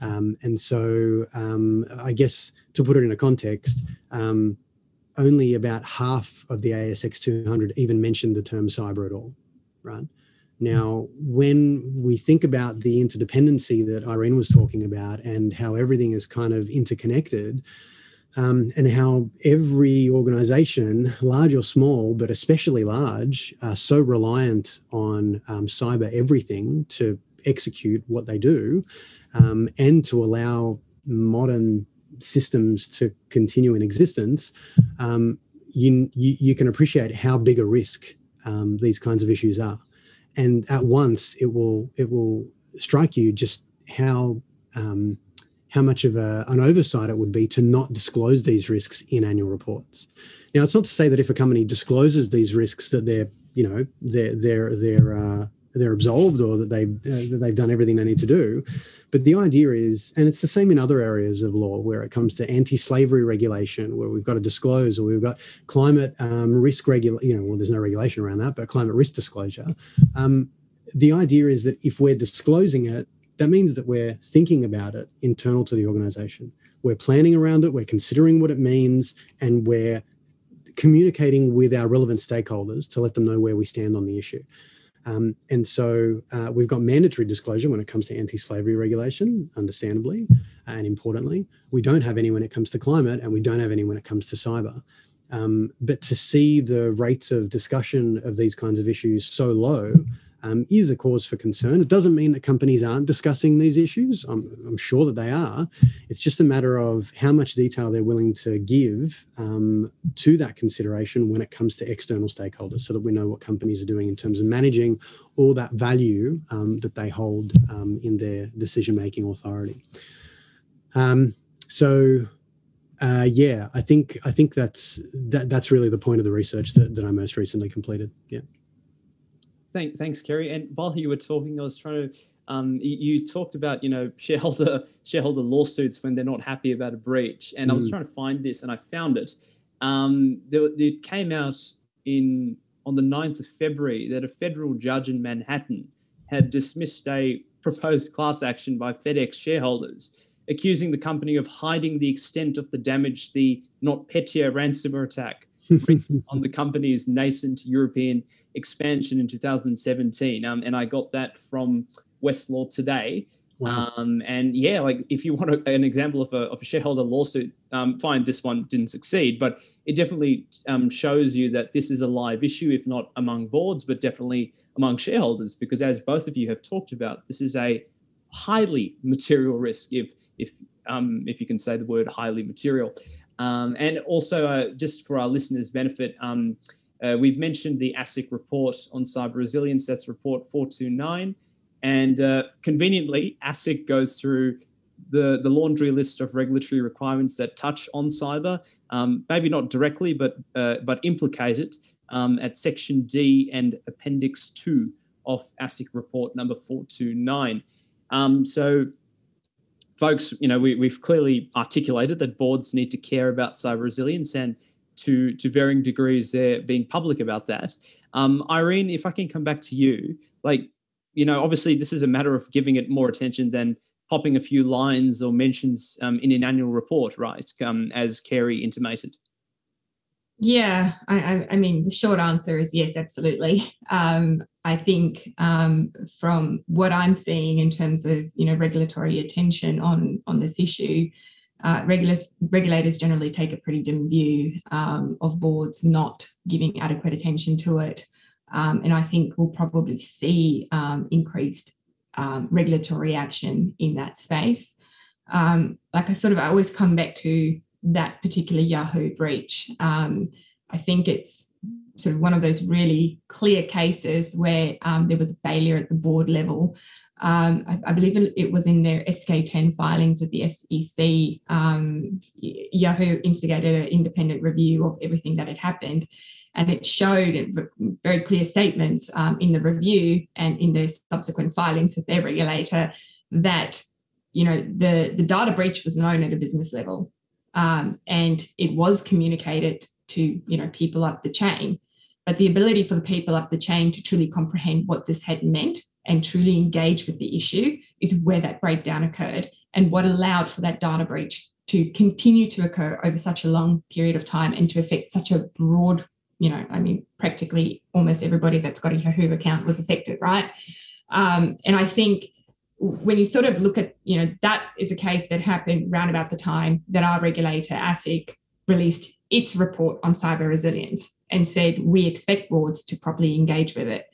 Um, and so, I guess to put it in a context, only about half of the ASX 200 even mentioned the term cyber at all, right? Now, when we think about the interdependency that Irene was talking about and how everything is kind of interconnected, um, and how every organization, large or small, but especially large, are so reliant on um, cyber everything to execute what they do um, and to allow modern systems to continue in existence, um, you, you, you can appreciate how big a risk um, these kinds of issues are, and at once it will it will strike you just how um, how much of a, an oversight it would be to not disclose these risks in annual reports. Now, it's not to say that if a company discloses these risks that they're you know they're they're they're uh, they're absolved or that they've uh, that they've done everything they need to do. But the idea is, and it's the same in other areas of law where it comes to anti-slavery regulation, where we've got to disclose, or we've got climate um, risk regulation. You know, well, there's no regulation around that, but climate risk disclosure. Um, the idea is that if we're disclosing it, that means that we're thinking about it internal to the organization. We're planning around it, we're considering what it means, and we're communicating with our relevant stakeholders to let them know where we stand on the issue. Um, and so uh, we've got mandatory disclosure when it comes to anti-slavery regulation, understandably and importantly. We don't have any when it comes to climate, and we don't have any when it comes to cyber. Um, but to see the rates of discussion of these kinds of issues so low um, is a cause for concern. It doesn't mean that companies aren't discussing these issues. I'm, I'm, sure that they are. It's just a matter of how much detail they're willing to give um, to that consideration when it comes to external stakeholders so that we know what companies are doing in terms of managing all that value um, that they hold um, in their decision making authority. Um, so, uh, yeah, I think I think that's that, that's really the point of the research that, that I most recently completed. Yeah. Thank, thanks, Cary. And while you were talking, I was trying to. Um, you, talked about you know shareholder shareholder lawsuits when they're not happy about a breach, and mm. I was mm. trying to find this, and I found it. Um, there, it came out in on the 9th of February that a federal judge in Manhattan had dismissed a proposed class action by FedEx shareholders, accusing the company of hiding the extent of the damage the NotPetya ransomware attack on the company's nascent European expansion in 2017. Um, and I got that from Westlaw today. Wow. Um, and yeah, like if you want a, an example of a, of a shareholder lawsuit, um, fine, this one didn't succeed, but it definitely um, shows you that this is a live issue, if not among boards, but definitely among shareholders, because as both of you have talked about, this is a highly material risk, if if um, if you can say the word highly material. Um, and also, uh, just for our listeners' benefit, um, uh, we've mentioned the ASIC report on cyber resilience. That's report 429. And uh, conveniently, ASIC goes through the, the laundry list of regulatory requirements that touch on cyber, um, maybe not directly, but, uh, but implicated um, at section D and appendix 2 of ASIC report number 429. Um, so, folks, you know, we, we've clearly articulated that boards need to care about cyber resilience and to, to varying degrees, they're being public about that. Um, Irene, if I can come back to you, like, you know, obviously this is a matter of giving it more attention than popping a few lines or mentions um, in an annual report, right? Um, as Cary intimated. Yeah, I, I, mean, the short answer is yes, absolutely. Um, I think um, from what I'm seeing in terms of you know regulatory attention on on this issue, uh, regulators, regulators generally take a pretty dim view um, of boards not giving adequate attention to it. Um, and I think we'll probably see um, increased um, regulatory action in that space. Um, like I sort of I always come back to that particular Yahoo breach. Um, I think it's sort of one of those really clear cases where there was a failure at the board level um, I, I, believe it was in their SK10 filings with the SEC. Um, Yahoo instigated an independent review of everything that had happened, and it showed very clear statements um, in the review and in the subsequent filings with their regulator that you know the the data breach was known at a business level, um, and it was communicated to you know people up the chain, but the ability for the people up the chain to truly comprehend what this had meant and truly engage with the issue is where that breakdown occurred and what allowed for that data breach to continue to occur over such a long period of time and to affect such a broad, you know, I mean, practically almost everybody that's got a Yahoo account was affected, right? Um, and I think when you sort of look at, you know, that is a case that happened round about the time that our regulator, ASIC, released its report on cyber resilience and said we expect boards to properly engage with it.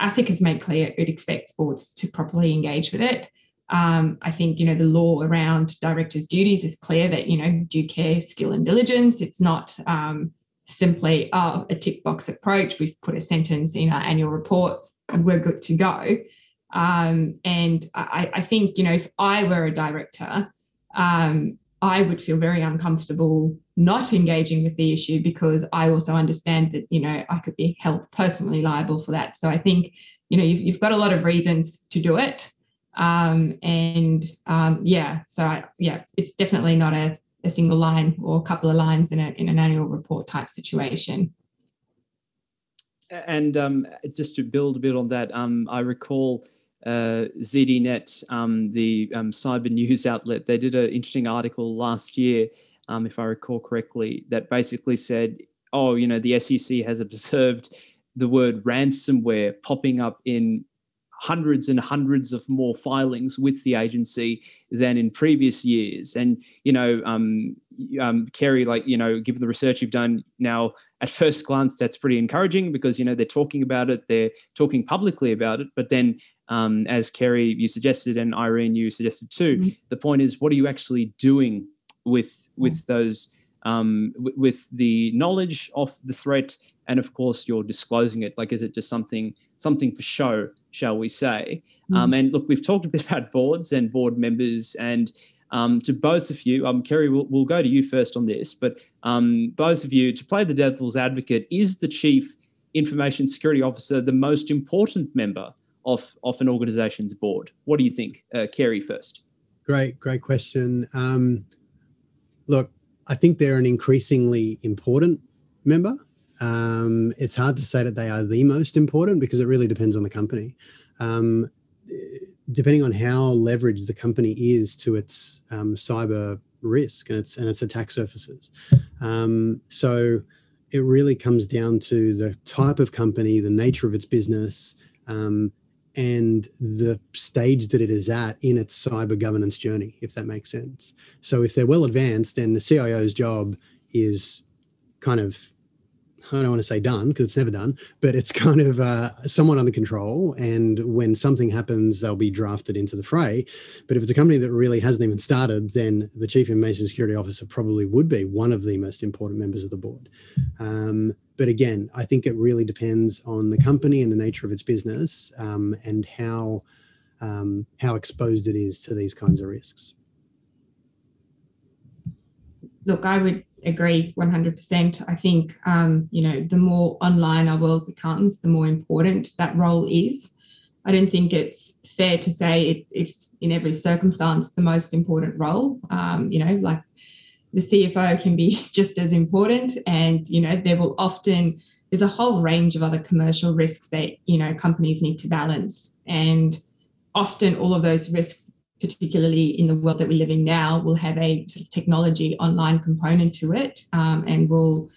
ASIC has made clear it expects boards to properly engage with it. Um, I think you know the law around directors' duties is clear that you know due care, skill, and diligence. It's not um, simply oh, a tick box approach. We've put a sentence in our annual report we're good to go. Um, and I, I, think you know if I were a director, um, I would feel very uncomfortable not engaging with the issue because I also understand that, you know, I could be held personally liable for that. So I think, you know, you've, you've got a lot of reasons to do it. Um, and um, yeah, so I, yeah, it's definitely not a, a single line or a couple of lines in, a, in an annual report type situation. And um, just to build a bit on that, um, I recall uh, ZDNet, um, the um, cyber news outlet, they did an interesting article last year um, if I recall correctly, that basically said, oh, you know, the SEC has observed the word ransomware popping up in hundreds and hundreds of more filings with the agency than in previous years. And, you know, um, um, Cary, like, you know, given the research you've done now, at first glance, that's pretty encouraging because, you know, they're talking about it, they're talking publicly about it. But then, um, as Cary, you suggested, and Irene, you suggested too, mm-hmm. the point is, what are you actually doing with with mm. those um, w- with the knowledge of the threat and of course you're disclosing it like is it just something something for show shall we say mm. um, and look we've talked a bit about boards and board members and um, to both of you um, cary we'll, we'll, go to you first on this but um, both of you to play the devil's advocate is the chief information security officer the most important member of, of an organization's board what do you think uh, cary first great great question um, Look, I think they're an increasingly important member. Um, it's hard to say that they are the most important because it really depends on the company. Um, depending on how leveraged the company is to its um, cyber risk and its and its attack surfaces. Um, so it really comes down to the type of company, the nature of its business, um, and the stage that it is at in its cyber governance journey, if that makes sense. So if they're well advanced, then the CIO's job is kind of I don't want to say done because it's never done, but it's kind of uh, somewhat under control. And when something happens, they'll be drafted into the fray. But if it's a company that really hasn't even started, then the chief information security officer probably would be one of the most important members of the board. Um, but again, I think it really depends on the company and the nature of its business um, and how um, how exposed it is to these kinds of risks. Look, I would agree 100%. I think, um, you know, the more online our world becomes, the more important that role is. I don't think it's fair to say it, it's in every circumstance the most important role. Um, you know, like the CFO can be just as important, and you know, there will often there's a whole range of other commercial risks that you know companies need to balance, and often all of those risks particularly in the world that we live in now, will have a sort of technology online component to it um, and will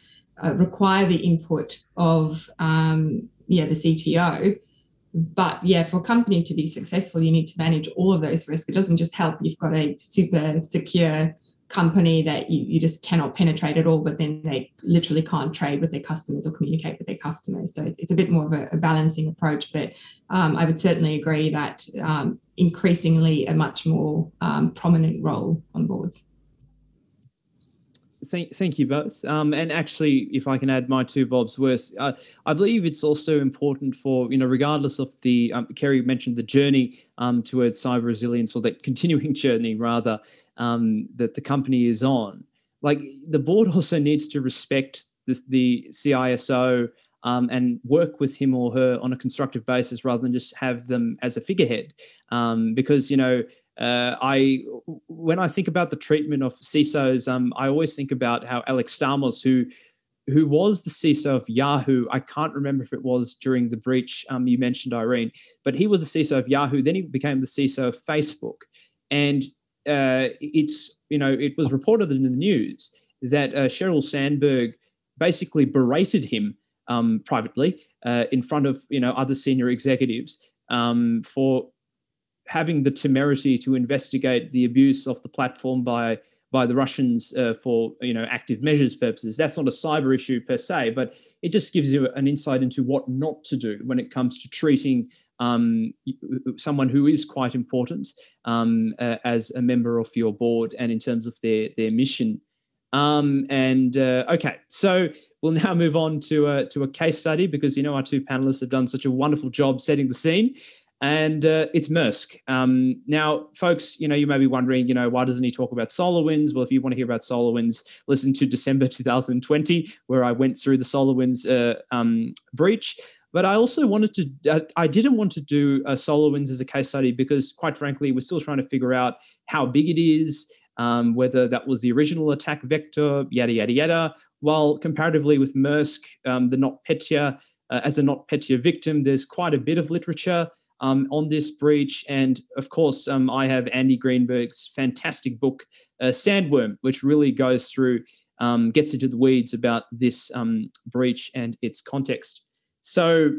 uh, require the input of um, yeah the CTO. But yeah, for a company to be successful, you need to manage all of those risks. It doesn't just help you've got a super secure company that you, you just cannot penetrate at all, but then they literally can't trade with their customers or communicate with their customers. So it's, it's a bit more of a, a balancing approach. But um, I would certainly agree that um, increasingly a much more um, prominent role on boards. Thank, thank you both. Um, and actually, if I can add my two bobs worth, uh, I believe it's also important for you know, regardless of the um, Cary mentioned the journey um, towards cyber resilience or that continuing journey rather um, that the company is on. Like the board also needs to respect this, the CISO um, and work with him or her on a constructive basis rather than just have them as a figurehead. Um, because you know uh, I when I think about the treatment of CISOs, um, I always think about how Alex Stamos, who who was the CISO of Yahoo, I can't remember if it was during the breach um, you mentioned, Irene, but he was the CISO of Yahoo. Then he became the CISO of Facebook, and uh, it's you know it was reported in the news that uh, Sheryl Sandberg basically berated him um, privately uh, in front of you know other senior executives um, for having the temerity to investigate the abuse of the platform by by the Russians uh, for you know active measures purposes. That's not a cyber issue per se, but it just gives you an insight into what not to do when it comes to treating um, someone who is quite important um, uh, as a member of your board and in terms of their their mission. Um, and uh, okay, so we'll now move on to a to a case study because you know our two panelists have done such a wonderful job setting the scene and uh, it's Maersk. Um, now, folks, you know, you may be wondering, you know, why doesn't he talk about SolarWinds? Well, if you want to hear about SolarWinds, listen to December 2020, where I went through the SolarWinds uh, um, breach. But I also wanted to, uh, I didn't want to do uh, SolarWinds as a case study because, quite frankly, we're still trying to figure out how big it is, um, whether that was the original attack vector, yada, yada, yada. While comparatively with Maersk, um, the NotPetya, uh, as a NotPetya victim, there's quite a bit of literature um, on this breach. And of course, um, I have Andy Greenberg's fantastic book, uh, Sandworm, which really goes through, um, gets into the weeds about this um, breach and its context. So,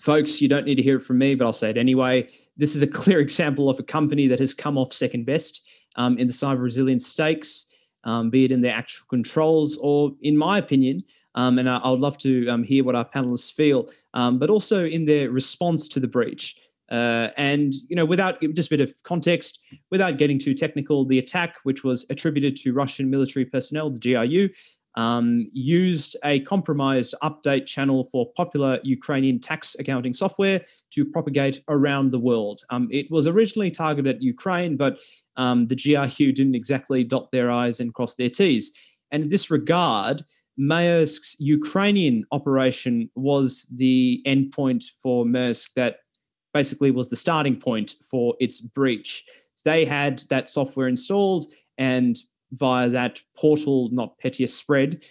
folks, you don't need to hear it from me, but I'll say it anyway. This is a clear example of a company that has come off second best um, in the cyber resilience stakes, um, be it in their actual controls or, in my opinion, um, and I, I, would love to um, hear what our panelists feel, um, but also in their response to the breach. Uh, and you know, without just a bit of context, without getting too technical, the attack, which was attributed to Russian military personnel, the GRU, um, used a compromised update channel for popular Ukrainian tax accounting software to propagate around the world. Um, it was originally targeted at Ukraine, but um, the GRU didn't exactly dot their I's and cross their T's. And in this regard, Maersk's Ukrainian operation was the endpoint for Maersk that basically was the starting point for its breach. So they had that software installed, and via that portal, NotPetya spread,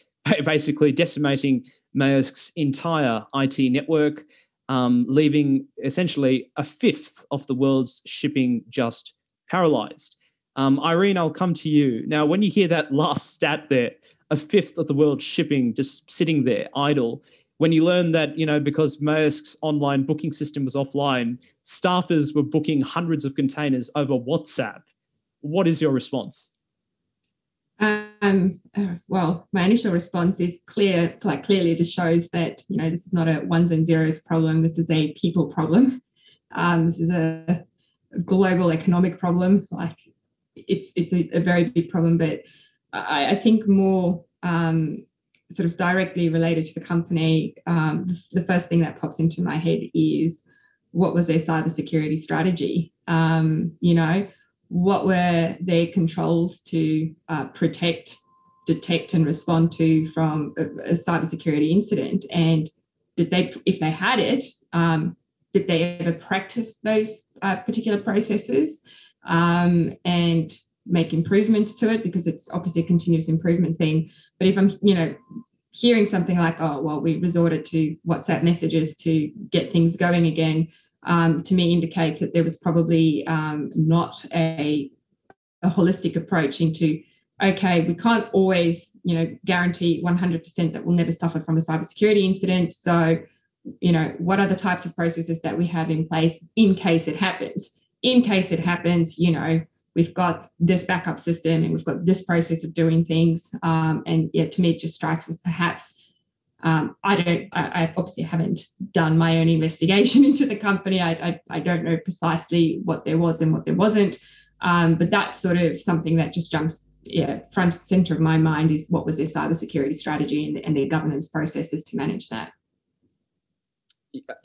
basically decimating Maersk's entire IT network, um, leaving essentially a fifth of the world's shipping just paralyzed. Um, Irene, I'll come to you. Now, when you hear that last stat there, a fifth of the world's shipping just sitting there idle. When you learn that, you know, because Maersk's online booking system was offline, staffers were booking hundreds of containers over WhatsApp. What is your response? Um, uh, well, my initial response is clear. Like clearly, this shows that you know this is not a ones and zeros problem. This is a people problem. Um, this is a global economic problem. Like it's it's a, a very big problem, but I, I think more um, sort of directly related to the company, um, the first thing that pops into my head is what was their cybersecurity strategy? Um, you know, what were their controls to uh, protect, detect, and respond to from a, a cybersecurity incident? And did they, if they had it, um, did they ever practice those uh, particular processes um, and make improvements to it? Because it's obviously a continuous improvement thing. But if I'm, you know, hearing something like, oh, well, we resorted to WhatsApp messages to get things going again, um, to me indicates that there was probably um, not a, a holistic approach into okay, we can't always, you know, guarantee 100% that we'll never suffer from a cybersecurity incident. So, you know, what are the types of processes that we have in place in case it happens? In case it happens, you know, we've got this backup system and we've got this process of doing things. Um, and yeah, to me, it just strikes as perhaps um, I don't, I, I, obviously haven't done my own investigation into the company. I, I, I, don't know precisely what there was and what there wasn't. Um, but that's sort of something that just jumps yeah, front center of my mind is what was their cybersecurity strategy and, and their governance processes to manage that.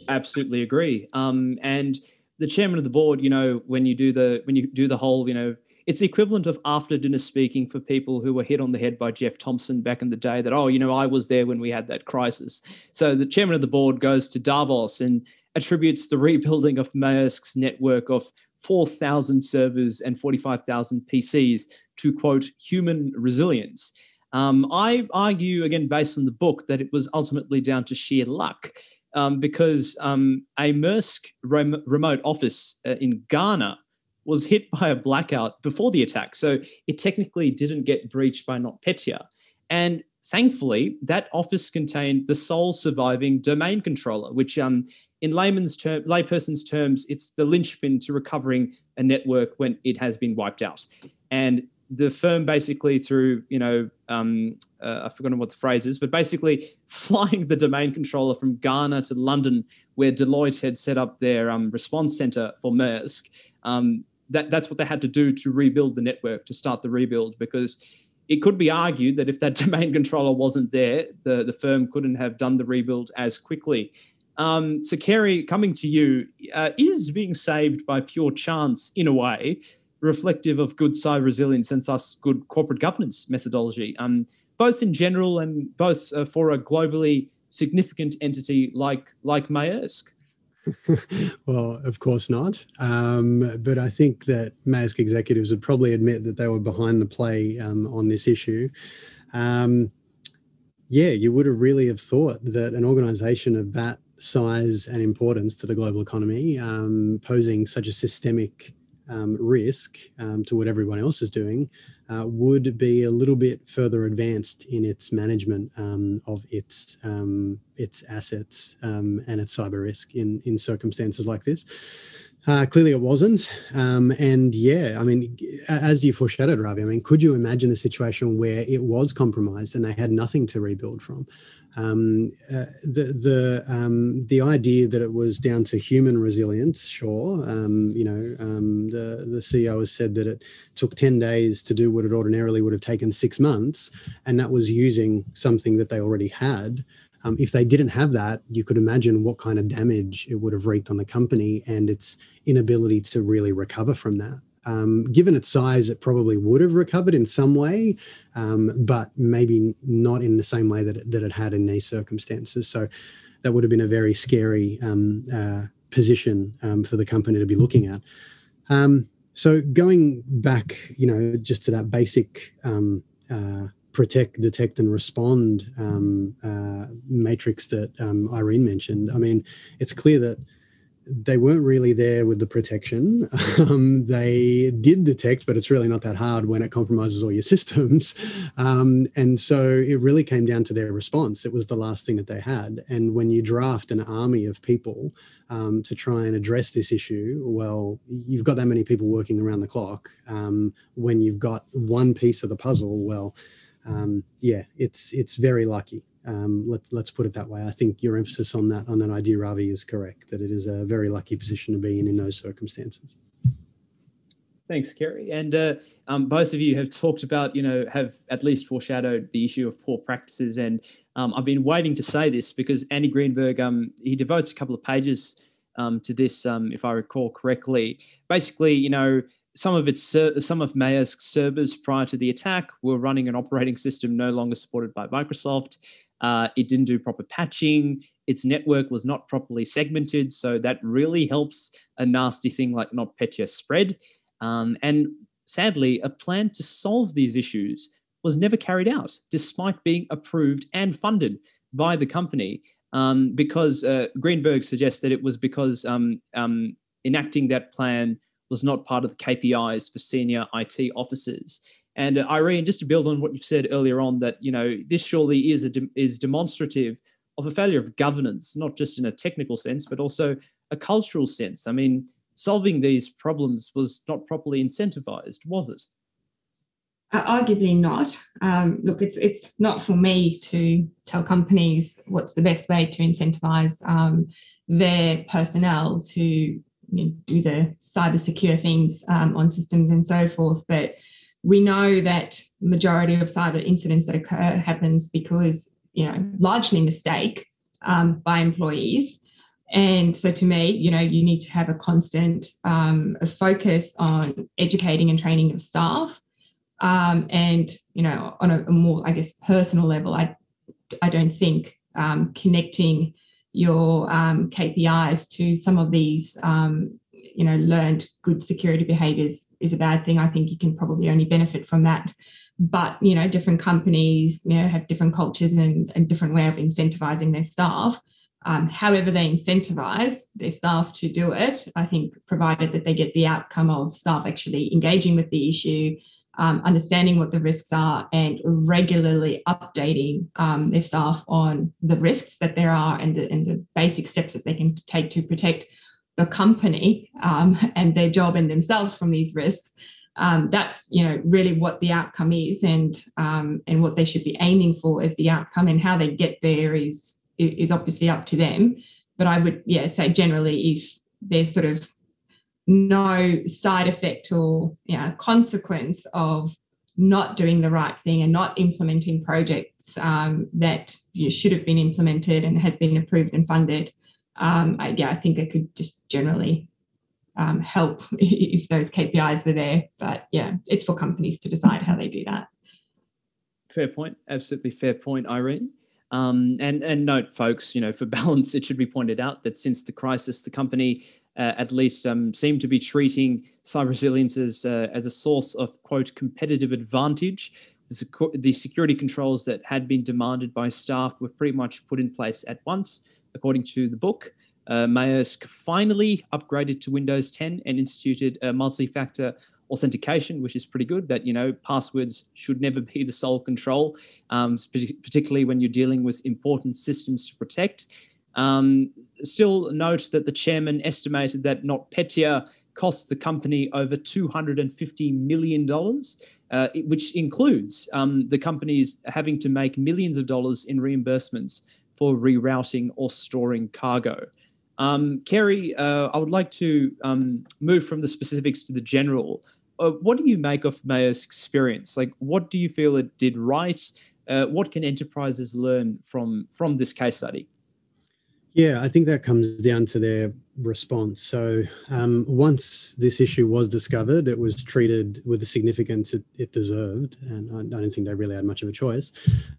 Absolutely agree. Um, and the chairman of the board, you know, when you do the when you do the whole, you know, it's the equivalent of after dinner speaking for people who were hit on the head by Jeff Thomson back in the day that, oh, you know, I was there when we had that crisis. So the chairman of the board goes to Davos and attributes the rebuilding of Maersk's network of 4,000 servers and 45,000 PCs to quote human resilience. Um, I argue, again, based on the book, that it was ultimately down to sheer luck um, because um, a Maersk rem- remote office uh, in Ghana was hit by a blackout before the attack. So it technically didn't get breached by NotPetya. And thankfully, that office contained the sole surviving domain controller, which um, in layman's term, layperson's terms, it's the linchpin to recovering a network when it has been wiped out. And the firm basically through you know um, uh, I've forgotten what the phrase is, but basically flying the domain controller from Ghana to London, where Deloitte had set up their um, response center for Maersk. Um, that that's what they had to do to rebuild the network to start the rebuild because it could be argued that if that domain controller wasn't there, the, the firm couldn't have done the rebuild as quickly. Um, so, Cary, coming to you, uh, is being saved by pure chance in a way reflective of good cyber resilience and thus good corporate governance methodology, um, both in general and both uh, for a globally significant entity like like Maersk? well, of course not. Um, but I think that Maersk executives would probably admit that they were behind the play um, on this issue. Um, yeah, you would have really have thought that an organization of that size and importance to the global economy, um, posing such a systemic um, risk um, to what everyone else is doing, uh, would be a little bit further advanced in its management um, of its um, its assets um, and its cyber risk in in circumstances like this. Uh, clearly, it wasn't, um, and yeah, I mean, as you foreshadowed, Ravi. I mean, could you imagine a situation where it was compromised and they had nothing to rebuild from? Um, uh, the the um, the idea that it was down to human resilience, sure. Um, you know, um, the the CEO has said that it took ten days to do what it ordinarily would have taken six months, and that was using something that they already had. Um, if they didn't have that, you could imagine what kind of damage it would have wreaked on the company and its inability to really recover from that. Um, given its size, it probably would have recovered in some way, um, but maybe not in the same way that it, that it had in these circumstances. So that would have been a very scary um, uh, position um, for the company to be looking at. Um, so going back, you know, just to that basic um, uh, protect, detect, and respond uh, matrix that Irene mentioned. I mean, it's clear that they weren't really there with the protection. Um, they did detect, but it's really not that hard when it compromises all your systems. Um, and so it really came down to their response. It was the last thing that they had. And when you draft an army of people um, to try and address this issue, well, you've got that many people working around the clock. Um, when you've got one piece of the puzzle, well, um, yeah, it's it's very lucky. Um, let's let's put it that way. I think your emphasis on that on that idea, Ravi, is correct. That it is a very lucky position to be in in those circumstances. Thanks, Cary. And uh, um, both of you have talked about, you know, have at least foreshadowed the issue of poor practices. And um, I've been waiting to say this because Andy Greenberg, um, he devotes a couple of pages um, to this, um, if I recall correctly. Basically, you know, some of its some of Maersk's servers prior to the attack were running an operating system no longer supported by Microsoft. Uh, it didn't do proper patching. Its network was not properly segmented, so that really helps a nasty thing like NotPetya spread. Um, and sadly, a plan to solve these issues was never carried out, despite being approved and funded by the company. Um, because uh, Greenberg suggests that it was because um, um enacting that plan was not part of the KPIs for senior IT officers. And uh, Irene, just to build on what you've said earlier on, that you know this surely is a de- is demonstrative of a failure of governance, not just in a technical sense, but also a cultural sense. I mean, solving these problems was not properly incentivized, was it? Uh, arguably not. Um, look, it's it's not for me to tell companies what's the best way to incentivize um, their personnel to you know, do the cyber secure things um, on systems and so forth. But we know that majority of cyber incidents that occur happens because you know largely mistake um, by employees and so to me, you know, you need to have a constant um, a focus on educating and training of staff. Um, and, you know, on a, a, more, I guess, personal level, I, I don't think um, connecting your um, KPIs to some of these, um, you know, learned good security behaviors is a bad thing. I think you can probably only benefit from that. But, you know, different companies, you know, have different cultures and, and different way of incentivizing their staff um, however they incentivize their staff to do it, I think provided that they get the outcome of staff actually engaging with the issue, um, understanding what the risks are, and regularly updating um, their staff on the risks that there are and the, and the basic steps that they can take to protect the company um, and their job and themselves from these risks. Um, that's you know really what the outcome is and um, and what they should be aiming for as the outcome and how they get there is is obviously up to them. But I would, yeah, say generally if there's sort of no side effect or know, consequence of not doing the right thing and not implementing projects um, that you should have been implemented and has been approved and funded, um, I, yeah, I think it could just generally um, help if those KPIs were there. But yeah, it's for companies to decide how they do that. Fair point. Absolutely fair point, Irene. Um, and, and note, folks, you know, for balance, it should be pointed out that since the crisis, the company uh, at least um, seemed to be treating cyber resilience as, uh, as a source of, quote, competitive advantage. The, the security controls that had been demanded by staff were pretty much put in place at once, according to the book. Uh, Maersk finally upgraded to Windows 10 and instituted a multi-factor authentication, which is pretty good. That you know passwords should never be the sole control, um, particularly when you're dealing with important systems to protect. Um, still note that the chairman estimated that NotPetya cost the company over $250 million, uh, which includes um, the companies having to make millions of dollars in reimbursements for rerouting or storing cargo. Um, Cary, uh, I would like to um, move from the specifics to the general uh, what do you make of Maersk's experience? Like, what do you feel it did right? Uh, what can enterprises learn from from this case study? Yeah, I think that comes down to their response. So um, once this issue was discovered, it was treated with the significance it, it deserved, and I, don't think they really had much of a choice.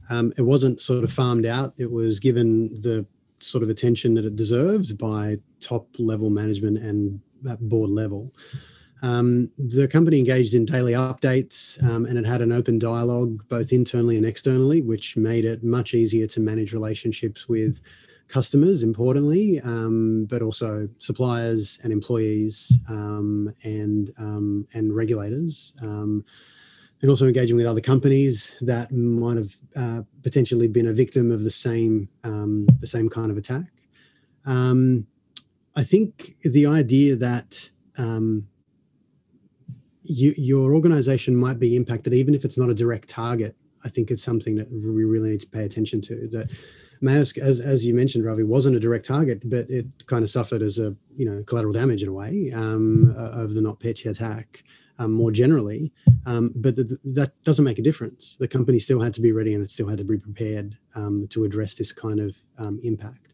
Um, it wasn't sort of farmed out; it was given the sort of attention that it deserved by top level management and at board level. Um, the company engaged in daily updates um, and it had an open dialogue both internally and externally, which made it much easier to manage relationships with customers, importantly, um, but also suppliers and employees um, and um, and regulators. Um, and also engaging with other companies that might have uh, potentially been a victim of the same the same kind of attack. I think the idea that um, you, your organization might be impacted, even if it's not a direct target. I think it's something that we really need to pay attention to. That Maersk, as, as you mentioned, Ravi, wasn't a direct target, but it kind of suffered as a you know collateral damage in a way um, of the NotPetya attack. um, more generally. Um, but th- that doesn't make a difference. The company still had to be ready and it still had to be prepared um, to address this kind of um, impact.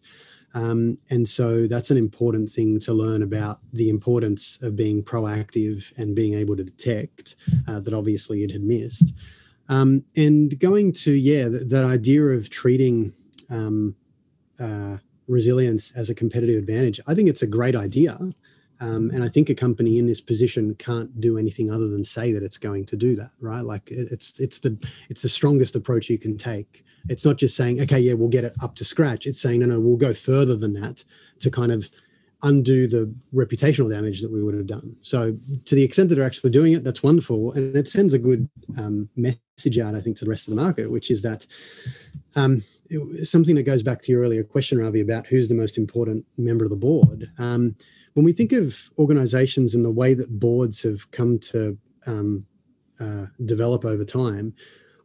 Um, and so that's an important thing to learn about the importance of being proactive and being able to detect uh, that obviously it had missed. Um, and going to, yeah, th- that idea of treating uh, resilience as a competitive advantage, I think it's a great idea. Um, and I think a company in this position can't do anything other than say that it's going to do that, right? Like it's it's the it's the strongest approach you can take. It's not just saying, okay, yeah, we'll get it up to scratch. It's saying, no, no, we'll go further than that to kind of undo the reputational damage that we would have done. So, to the extent that they're actually doing it, that's wonderful, and it sends a good um, message out, I think, to the rest of the market, which is that um, something that goes back to your earlier question, Ravi, about who's the most important member of the board. Um, when we think of organizations and the way that boards have come to um, uh, develop over time,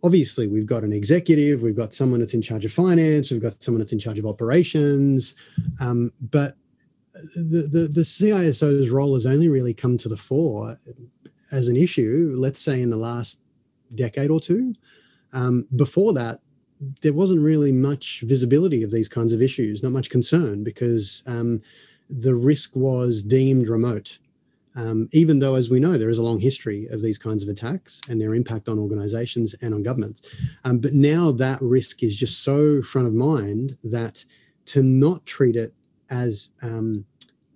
obviously we've got an executive, we've got someone that's in charge of finance, we've got someone that's in charge of operations, um, but the, the, the CISO's role has only really come to the fore as an issue, let's say in the last decade or two. Um, before that, there wasn't really much visibility of these kinds of issues, not much concern because um, the risk was deemed remote. Um, even though, as we know, there is a long history of these kinds of attacks and their impact on organizations and on governments. Um, but now that risk is just so front of mind that to not treat it as um,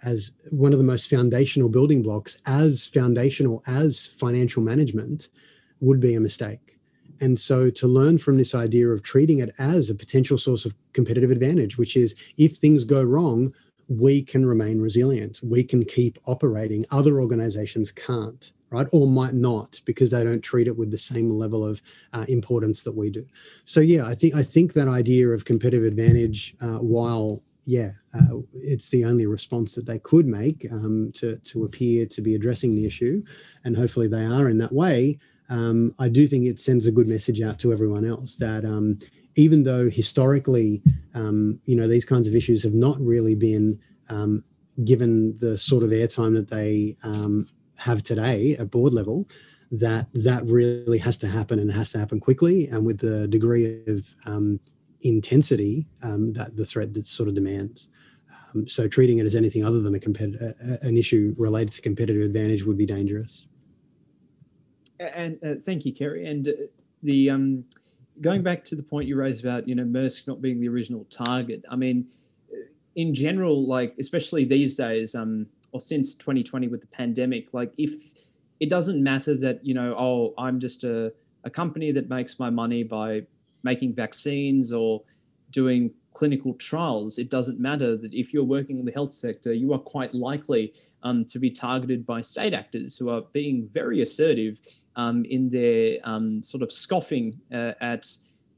as one of the most foundational building blocks, as foundational as financial management, would be a mistake. And so to learn from this idea of treating it as a potential source of competitive advantage, which is if things go wrong, we can remain resilient. We can keep operating. Other organizations can't, right? Or might not because they don't treat it with the same level of uh, importance that we do. So yeah, I think I think that idea of competitive advantage, uh, while yeah, uh, it's the only response that they could make um, to to appear to be addressing the issue, and hopefully they are in that way. Um, I do think it sends a good message out to everyone else that um, even though historically, um, you know, these kinds of issues have not really been um, given the sort of airtime that they um, have today at board level, that that really has to happen and has to happen quickly and with the degree of um, intensity that the threat that sort of demands. So treating it as anything other than a competitive, an issue related to competitive advantage would be dangerous. And uh, thank you, Cary. And uh, the um, going back to the point you raised about you know Maersk not being the original target. I mean, in general, like especially these days, um, or since 2020 with the pandemic, like if it doesn't matter that you know, oh, I'm just a a company that makes my money by making vaccines or doing clinical trials, it doesn't matter that if you're working in the health sector, you are quite likely um, to be targeted by state actors who are being very assertive um, in their um, sort of scoffing uh, at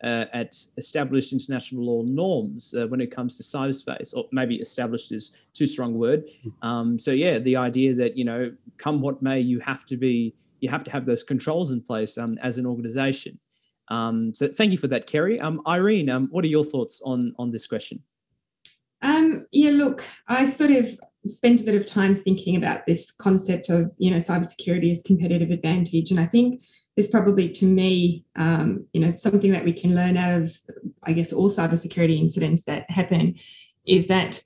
uh, at established international law norms uh, when it comes to cyberspace, or maybe established is too strong a word. Hmm. Um, so yeah, the idea that you know, come what may, you have to be, you have to have those controls in place um, as an organisation. Um, so thank you for that, Cary. Um, Irene, um, what are your thoughts on on this question? Um, yeah, look, I sort of spent a bit of time thinking about this concept of you know cybersecurity as competitive advantage, and I think there's probably to me um, you know something that we can learn out of I guess all cybersecurity incidents that happen is that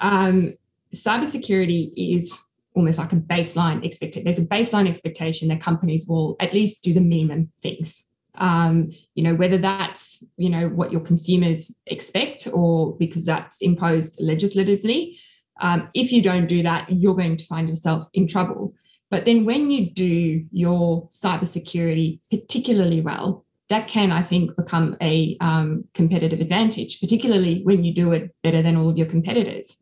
um, cybersecurity is almost like a baseline expected. There's a baseline expectation that companies will at least do the minimum things um, you know whether that's you know what your consumers expect or because that's imposed legislatively um, if you don't do that you're going to find yourself in trouble but then when you do your cybersecurity particularly well that can i think become a um, competitive advantage particularly when you do it better than all of your competitors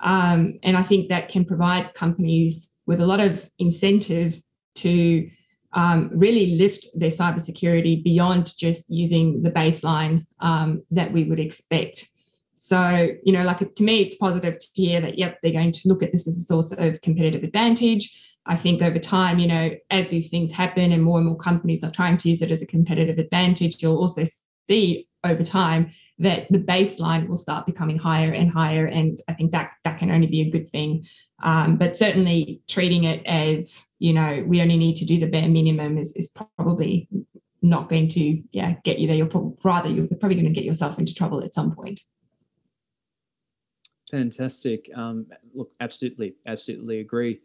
um, and i think that can provide companies with a lot of incentive to um, really lift their cybersecurity beyond just using the baseline um, that we would expect. So, you know, like to me, it's positive to hear that, yep, they're going to look at this as a source of competitive advantage. I think over time, you know, as these things happen and more and more companies are trying to use it as a competitive advantage, you'll also see over time that the baseline will start becoming higher and higher. And I think that that can only be a good thing. Um, but certainly treating it as, you know, we only need to do the bare minimum is, is probably not going to yeah get you there. You're pro- rather you're probably going to get yourself into trouble at some point. Fantastic. Um, look, absolutely, absolutely agree.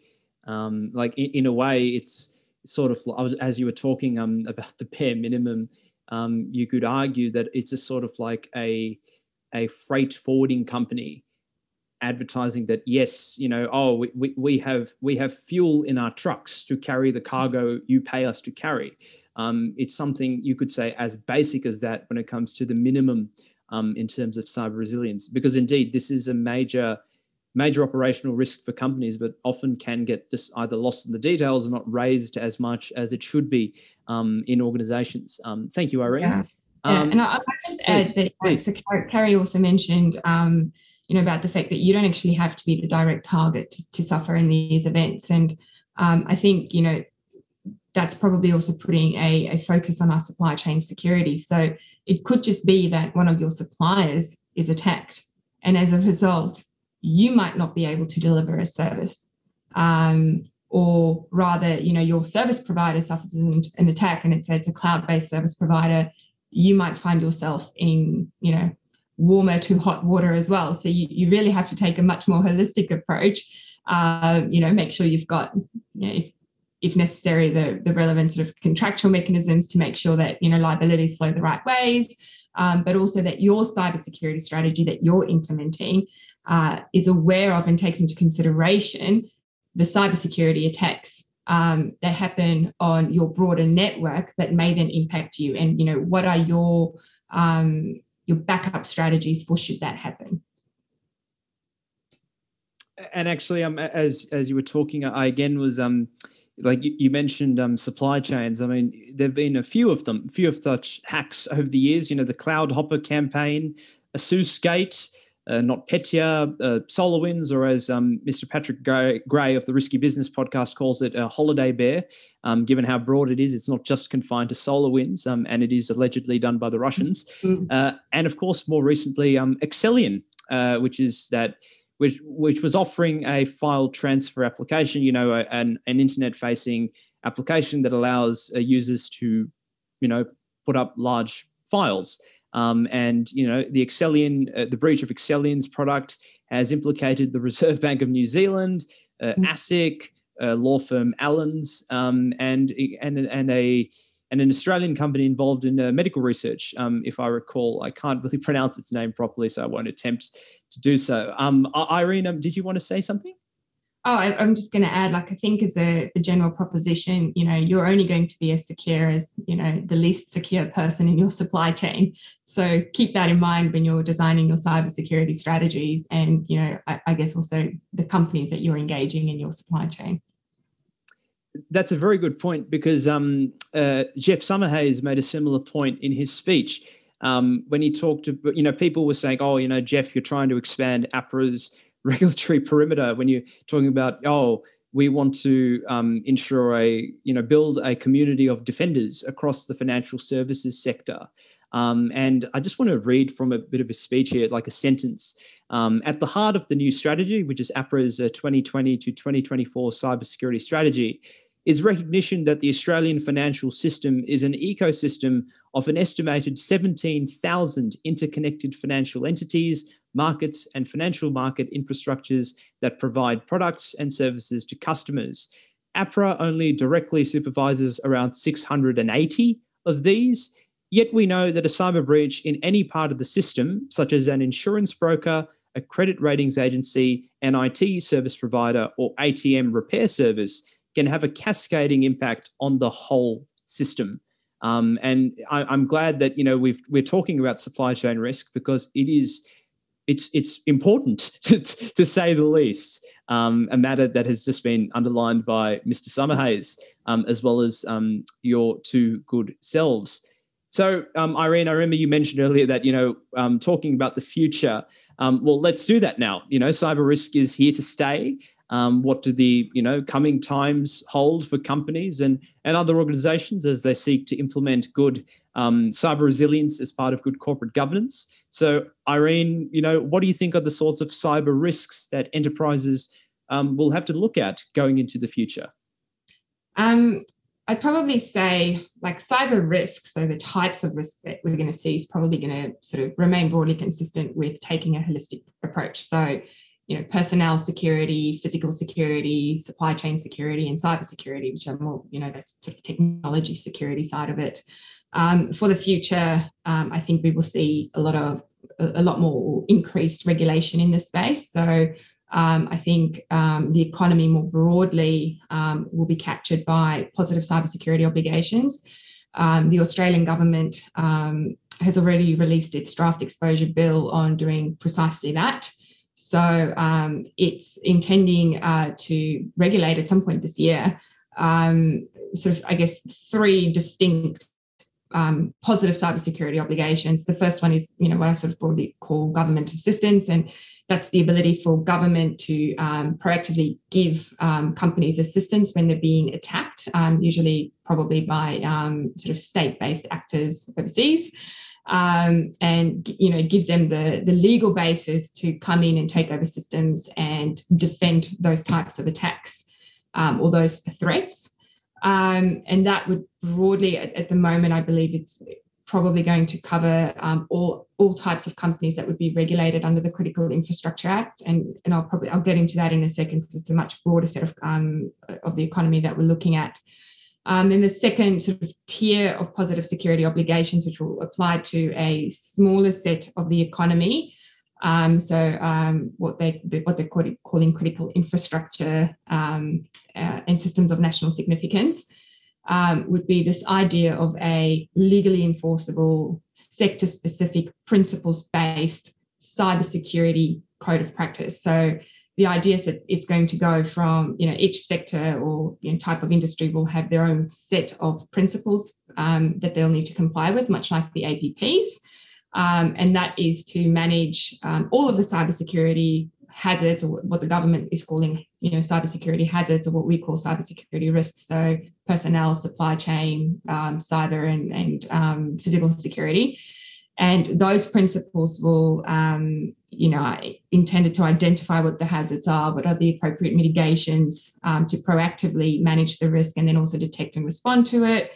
Um, like in, in, a way, it's sort of I was as you were talking um, about the bare minimum. Um, you could argue that it's a sort of like a a freight forwarding company advertising that yes you know oh we, we, we have we have fuel in our trucks to carry the cargo you pay us to carry um, it's something you could say as basic as that when it comes to the minimum um, in terms of cyber resilience, because indeed this is a major major operational risk for companies, but often can get just either lost in the details or not raised as much as it should be um, in organizations. Um, thank you, Irene. Yeah. yeah. Um, and I, I just please, add that so Cary also mentioned, um, you know, about the fact that you don't actually have to be the direct target to, to suffer in these events. And um, I think, you know, that's probably also putting a, a focus on our supply chain security. So it could just be that one of your suppliers is attacked. And as a result, you might not be able to deliver a service. Um, or rather, you know, your service provider suffers an, an attack and it's, it's a cloud-based service provider. You might find yourself in, you know, warmer to hot water as well. So you, you really have to take a much more holistic approach. Uh, you know, make sure you've got, you know, if if necessary, the, the relevant sort of contractual mechanisms to make sure that you know liabilities flow the right ways, um, but also that your cybersecurity strategy that you're implementing uh, is aware of and takes into consideration the cybersecurity attacks um, that happen on your broader network that may then impact you. And you know what are your um, your backup strategies for should that happen? And actually, um, as as you were talking, I again was um like you, mentioned um, supply chains. I mean, there've been a few of them, a few of such hacks over the years. You know, the Cloud Hopper campaign, asus gate uh, NotPetya, uh, SolarWinds, or as um, Mr. Patrick Gray, of the Risky Business podcast calls it, a holiday bear. Um, given how broad it is, it's not just confined to SolarWinds, um, and it is allegedly done by the Russians. Mm-hmm. Uh, and of course, more recently, um, Accellion, uh, which is that which which was offering a file transfer application, you know, an, an internet facing application that allows uh, users to, you know, put up large files. Um, and you know, the Accellion, uh, the breach of Accellion's product has implicated the Reserve Bank of New Zealand, uh, mm. ASIC, uh, law firm Allens, um, and and and a and an Australian company involved in uh, medical research, um, if I recall. I can't really pronounce its name properly, so I won't attempt to do so. Um, Irene, um, did you want to say something? Oh, I, am just going to add, like, I think as a, a, general proposition, you know, you're only going to be as secure as, you know, the least secure person in your supply chain. So keep that in mind when you're designing your cybersecurity strategies and, you know, I, I guess also the companies that you're engaging in your supply chain that's a very good point because um, uh, Geoff Summerhayes made a similar point in his speech um, when he talked to, you know, people were saying, oh, you know, Geoff, you're trying to expand APRA's regulatory perimeter when you're talking about, oh, we want to um, ensure a, you know, build a community of defenders across the financial services sector. Um, and I just want to read from a bit of a speech here, like a sentence. Um, at the heart of the new strategy, which is APRA's uh, 2020 to 2024 cybersecurity strategy, is recognition that the Australian financial system is an ecosystem of an estimated 17,000 interconnected financial entities, markets, and financial market infrastructures that provide products and services to customers. APRA only directly supervises around 680 of these, yet we know that a cyber breach in any part of the system, such as an insurance broker, a credit ratings agency, an IT service provider, or ATM repair service, can have a cascading impact on the whole system. Um, and I, am glad that you know we've we're talking about supply chain risk because it is it's it's important to, to say the least. Um, a matter that has just been underlined by Mr. Summerhayes, um, as well as um, your two good selves. So, um, Irene, I remember you mentioned earlier that you know um, talking about the future. well, let's do that now. You know, cyber risk is here to stay. Um, what do the you know coming times hold for companies and and other organizations as they seek to implement good um, cyber resilience as part of good corporate governance? So, Irene, you know, what do you think are the sorts of cyber risks that enterprises um, will have to look at going into the future? Um, I'd probably say like cyber risks, so the types of risk that we're going to see is probably going to sort of remain broadly consistent with taking a holistic approach. So, you know, personnel security, physical security, supply chain security, and cyber security, which are more, you know, that's technology security side of it. Um, for the future, um, I think we will see a lot of a lot more increased regulation in this space. So um, I think um, the economy more broadly um, will be captured by positive cybersecurity obligations. Um, the Australian government has already released its draft exposure bill on doing precisely that. So um, it's intending uh, to regulate at some point this year, sort of, I guess, three distinct um, positive cybersecurity obligations. The first one is, you know, what I sort of broadly call government assistance, and that's the ability for government to um, proactively give um, companies assistance when they're being attacked, um, usually probably by um, sort of state-based actors overseas. Um, and you know gives them the the legal basis to come in and take over systems and defend those types of attacks or those threats. Um, and that would broadly, at, at, the moment, I believe it's probably going to cover um, all all types of companies that would be regulated under the Critical Infrastructure Act, and and I'll probably I'll get into that in a second because it's a much broader set of um, of the economy that we're looking at. Um, and the second sort of tier of positive security obligations, which will apply to a smaller set of the economy, um, so um, what they what they're calling critical infrastructure um, uh, and systems of national significance um, would be this idea of a legally enforceable, sector-specific, principles-based cybersecurity code of practice. So the idea is that it's going to go from you know each sector or you know, type of industry will have their own set of principles um, that they'll need to comply with, much like the APPs. Um, and that is to manage um, all of the cybersecurity hazards, or what the government is calling, you know, cybersecurity hazards, or what we call cybersecurity risks. So personnel, supply chain, um, cyber, and, and um, physical security. And those principles will, um, you know, intended to identify what the hazards are, what are the appropriate mitigations um, to proactively manage the risk, and then also detect and respond to it.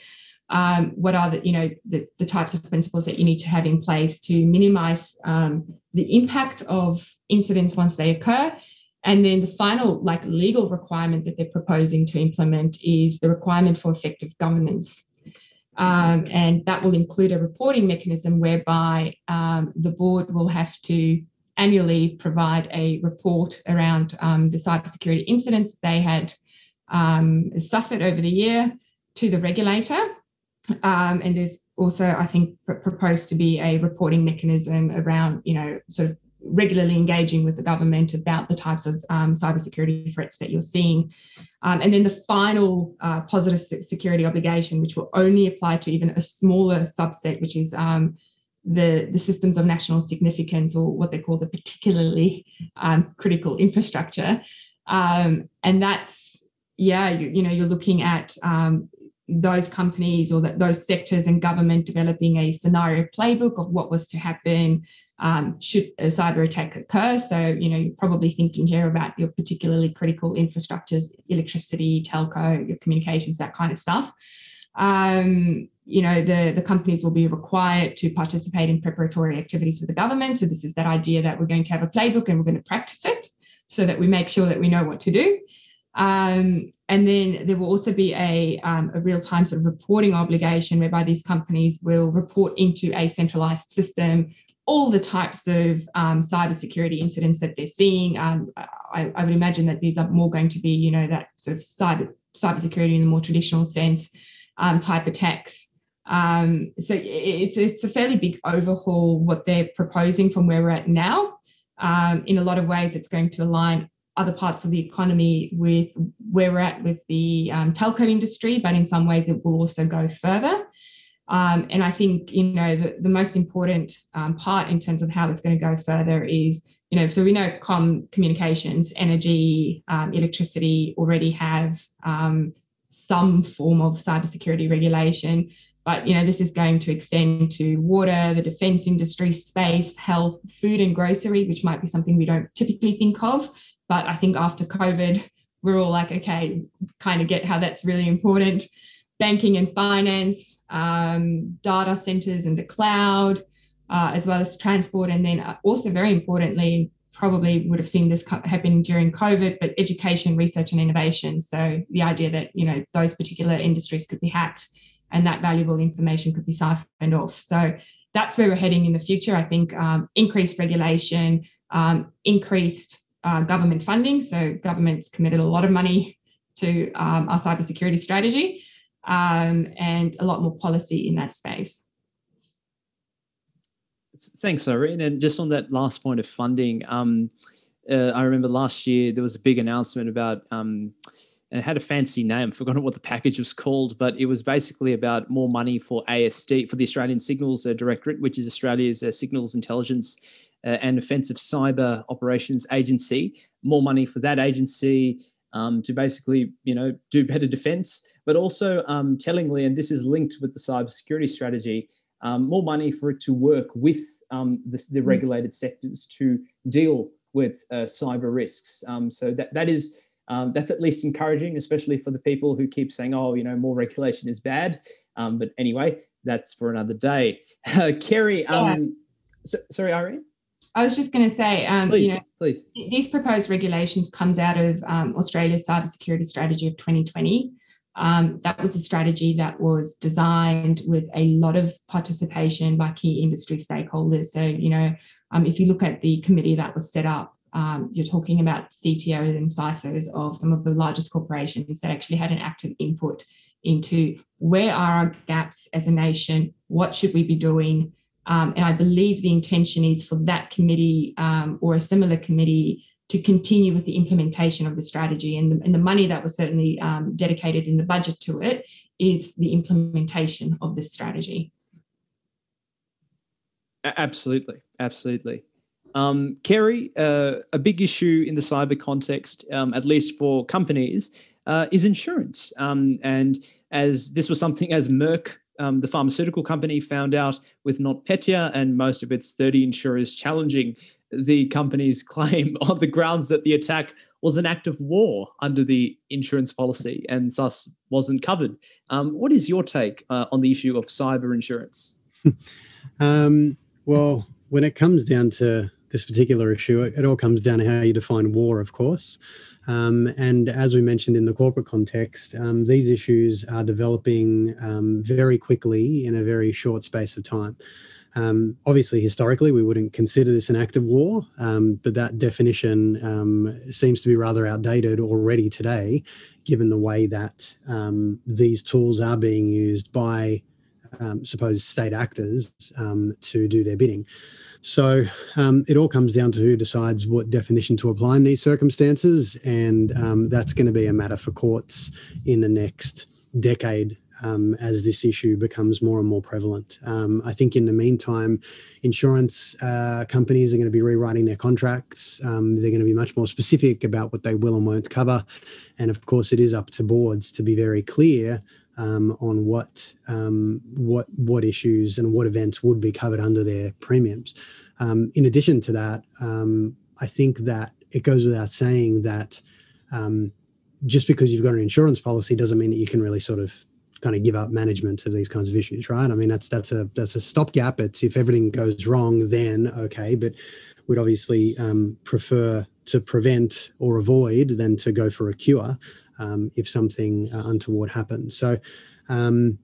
Um, what are the you know the, the types of principles that you need to have in place to minimize um, the impact of incidents once they occur. And then the final like legal requirement that they're proposing to implement is the requirement for effective governance um, and that will include a reporting mechanism whereby um, the board will have to annually provide a report around um, the cybersecurity incidents they had um, suffered over the year to the regulator. Um, and there's also, I think, proposed to be a reporting mechanism around, you know, sort of regularly engaging with the government about the types of um, cybersecurity threats that you're seeing. Um, and then the final uh, positive security obligation, which will only apply to even a smaller subset, which is um, the, the systems of national significance or what they call the particularly um, critical infrastructure. Um, and that's, yeah, you, you know, you're looking at um, those companies or that those sectors and government developing a scenario playbook of what was to happen um, should a cyber attack occur. So, you know, you're probably thinking here about your particularly critical infrastructures, electricity, telco, your communications, that kind of stuff. Um, you know, the, the companies will be required to participate in preparatory activities for the government. So this is that idea that we're going to have a playbook and we're going to practice it so that we make sure that we know what to do. Um, and then there will also be a, um, a real time sort of reporting obligation whereby these companies will report into a centralized system all the types of um, cybersecurity incidents that they're seeing. Um, I, I, would imagine that these are more going to be, you know, that sort of cyber cybersecurity in the more traditional sense um, type attacks. Um, so it's it's a fairly big overhaul what they're proposing from where we're at now. Um, in a lot of ways, it's going to align other parts of the economy with where we're at with the um, telco industry, but in some ways it will also go further. Um, and I think, you know, the, the most important um, part in terms of how it's going to go further is, you know, so we know com communications, energy, um, electricity already have um, some form of cybersecurity regulation. but you know this is going to extend to water, the defence industry, space, health, food and grocery, which might be something we don't typically think of. But I think after COVID, we're all like, okay, kind of get how that's really important. Banking and finance, um, data centers and the cloud, uh, as well as transport, and then uh, also very importantly, probably would have seen this happen during COVID, but education, research, and innovation. So the idea that you know those particular industries could be hacked and that valuable information could be siphoned off. So that's where we're heading in the future. I think um, increased regulation, um, increased uh, government funding. So government's committed a lot of money to um, our cybersecurity strategy um, and a lot more policy in that space. Thanks, Irene. And just on that last point of funding, um, uh, I remember last year there was a big announcement about, um, and it had a fancy name. I've forgotten what the package was called, but it was basically about more money for ASD, for the Australian Signals Directorate, which is Australia's uh, signals intelligence and offensive cyber operations agency. More money for that agency um, to basically, you know, do better defense, but also um, tellingly, and this is linked with the cybersecurity strategy um, more money for it to work with um, the, the, mm. regulated sectors to deal with uh, cyber risks. Um, so that that is um, that's at least encouraging, especially for the people who keep saying, "Oh, you know, more regulation is bad." Um, but anyway, that's for another day. Uh, Cary, yeah. so, sorry, Irene. I was just going to say, um, please, you know, please. These proposed regulations comes out of um, Australia's cybersecurity strategy of 2020, um, that was a strategy that was designed with a lot of participation by key industry stakeholders. So, you know, um, if you look at the committee that was set up, um, you're talking about CTOs and CISOs of some of the largest corporations that actually had an active input into where are our gaps as a nation, what should we be doing. Um, and I believe the intention is for that committee um, or a similar committee to continue with the implementation of the strategy. And the, and the money that was certainly um, dedicated in the budget to it is the implementation of this strategy. Absolutely, absolutely. Um, Cary, uh, a big issue in the cyber context, um, at least for companies, uh, is insurance. Um, and as this was something as Merck, um, the pharmaceutical company, found out with NotPetya and most of its 30 insurers challenging the company's claim on the grounds that the attack was an act of war under the insurance policy and thus wasn't covered. Um, what is your take uh, on the issue of cyber insurance? um, well, when it comes down to this particular issue, it, all comes down to how you define war, of course. Um, and as we mentioned in the corporate context, um, these issues are developing um, very quickly in a very short space of time. Um, obviously, historically, we wouldn't consider this an act of war, um, but that definition um, seems to be rather outdated already today, given the way that these tools are being used by, um, suppose, state actors to do their bidding. So it all comes down to who decides what definition to apply in these circumstances, and that's going to be a matter for courts in the next decade um, as this issue becomes more and more prevalent. Um, I think in the meantime, insurance uh, companies are going to be rewriting their contracts. Um, they're going to be much more specific about what they will and won't cover. And of course, it is up to boards to be very clear um, on what um, what what issues and what events would be covered under their premiums. Um, in addition to that, I think that it goes without saying that just because you've got an insurance policy doesn't mean that you can really sort of kind of give up management of these kinds of issues, right? I mean, that's that's a that's a stopgap. It's if everything goes wrong, then okay, but we'd obviously um, prefer to prevent or avoid than to go for a cure um, if something uh, untoward happens. So. Um,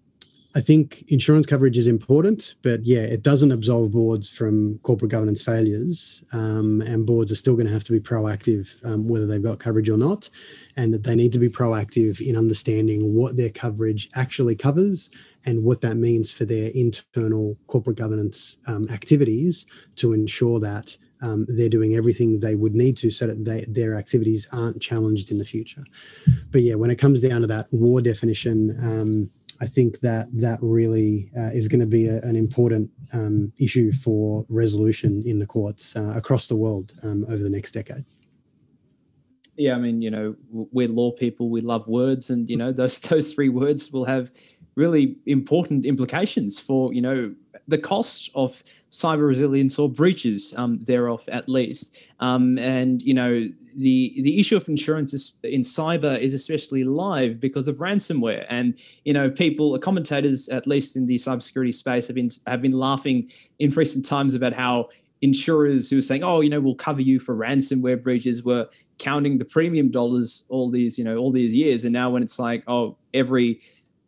I think insurance coverage is important, but yeah, it doesn't absolve boards from corporate governance failures. Um, and boards are still going to have to be proactive, um, whether they've got coverage or not and that they need to be proactive in understanding what their coverage actually covers and what that means for their internal corporate governance um, activities to ensure that um, they're doing everything they would need to so that they, their activities aren't challenged in the future. But yeah, when it comes down to that war definition, um, I think that that really uh, is going to be a, an important um, issue for resolution in the courts uh, across the world um, over the next decade yeah, I mean, you know, we're law people. We love words, and you know, those those three words will have really important implications for you know the cost of cyber resilience or breaches um, thereof at least. Um, and you know the the issue of insurance is, in cyber is especially live because of ransomware. And you know people commentators at least in the cybersecurity space have been have been laughing in recent times about how insurers who are saying oh you know we'll cover you for ransomware breaches were counting the premium dollars all these you know all these years. And now when it's like oh every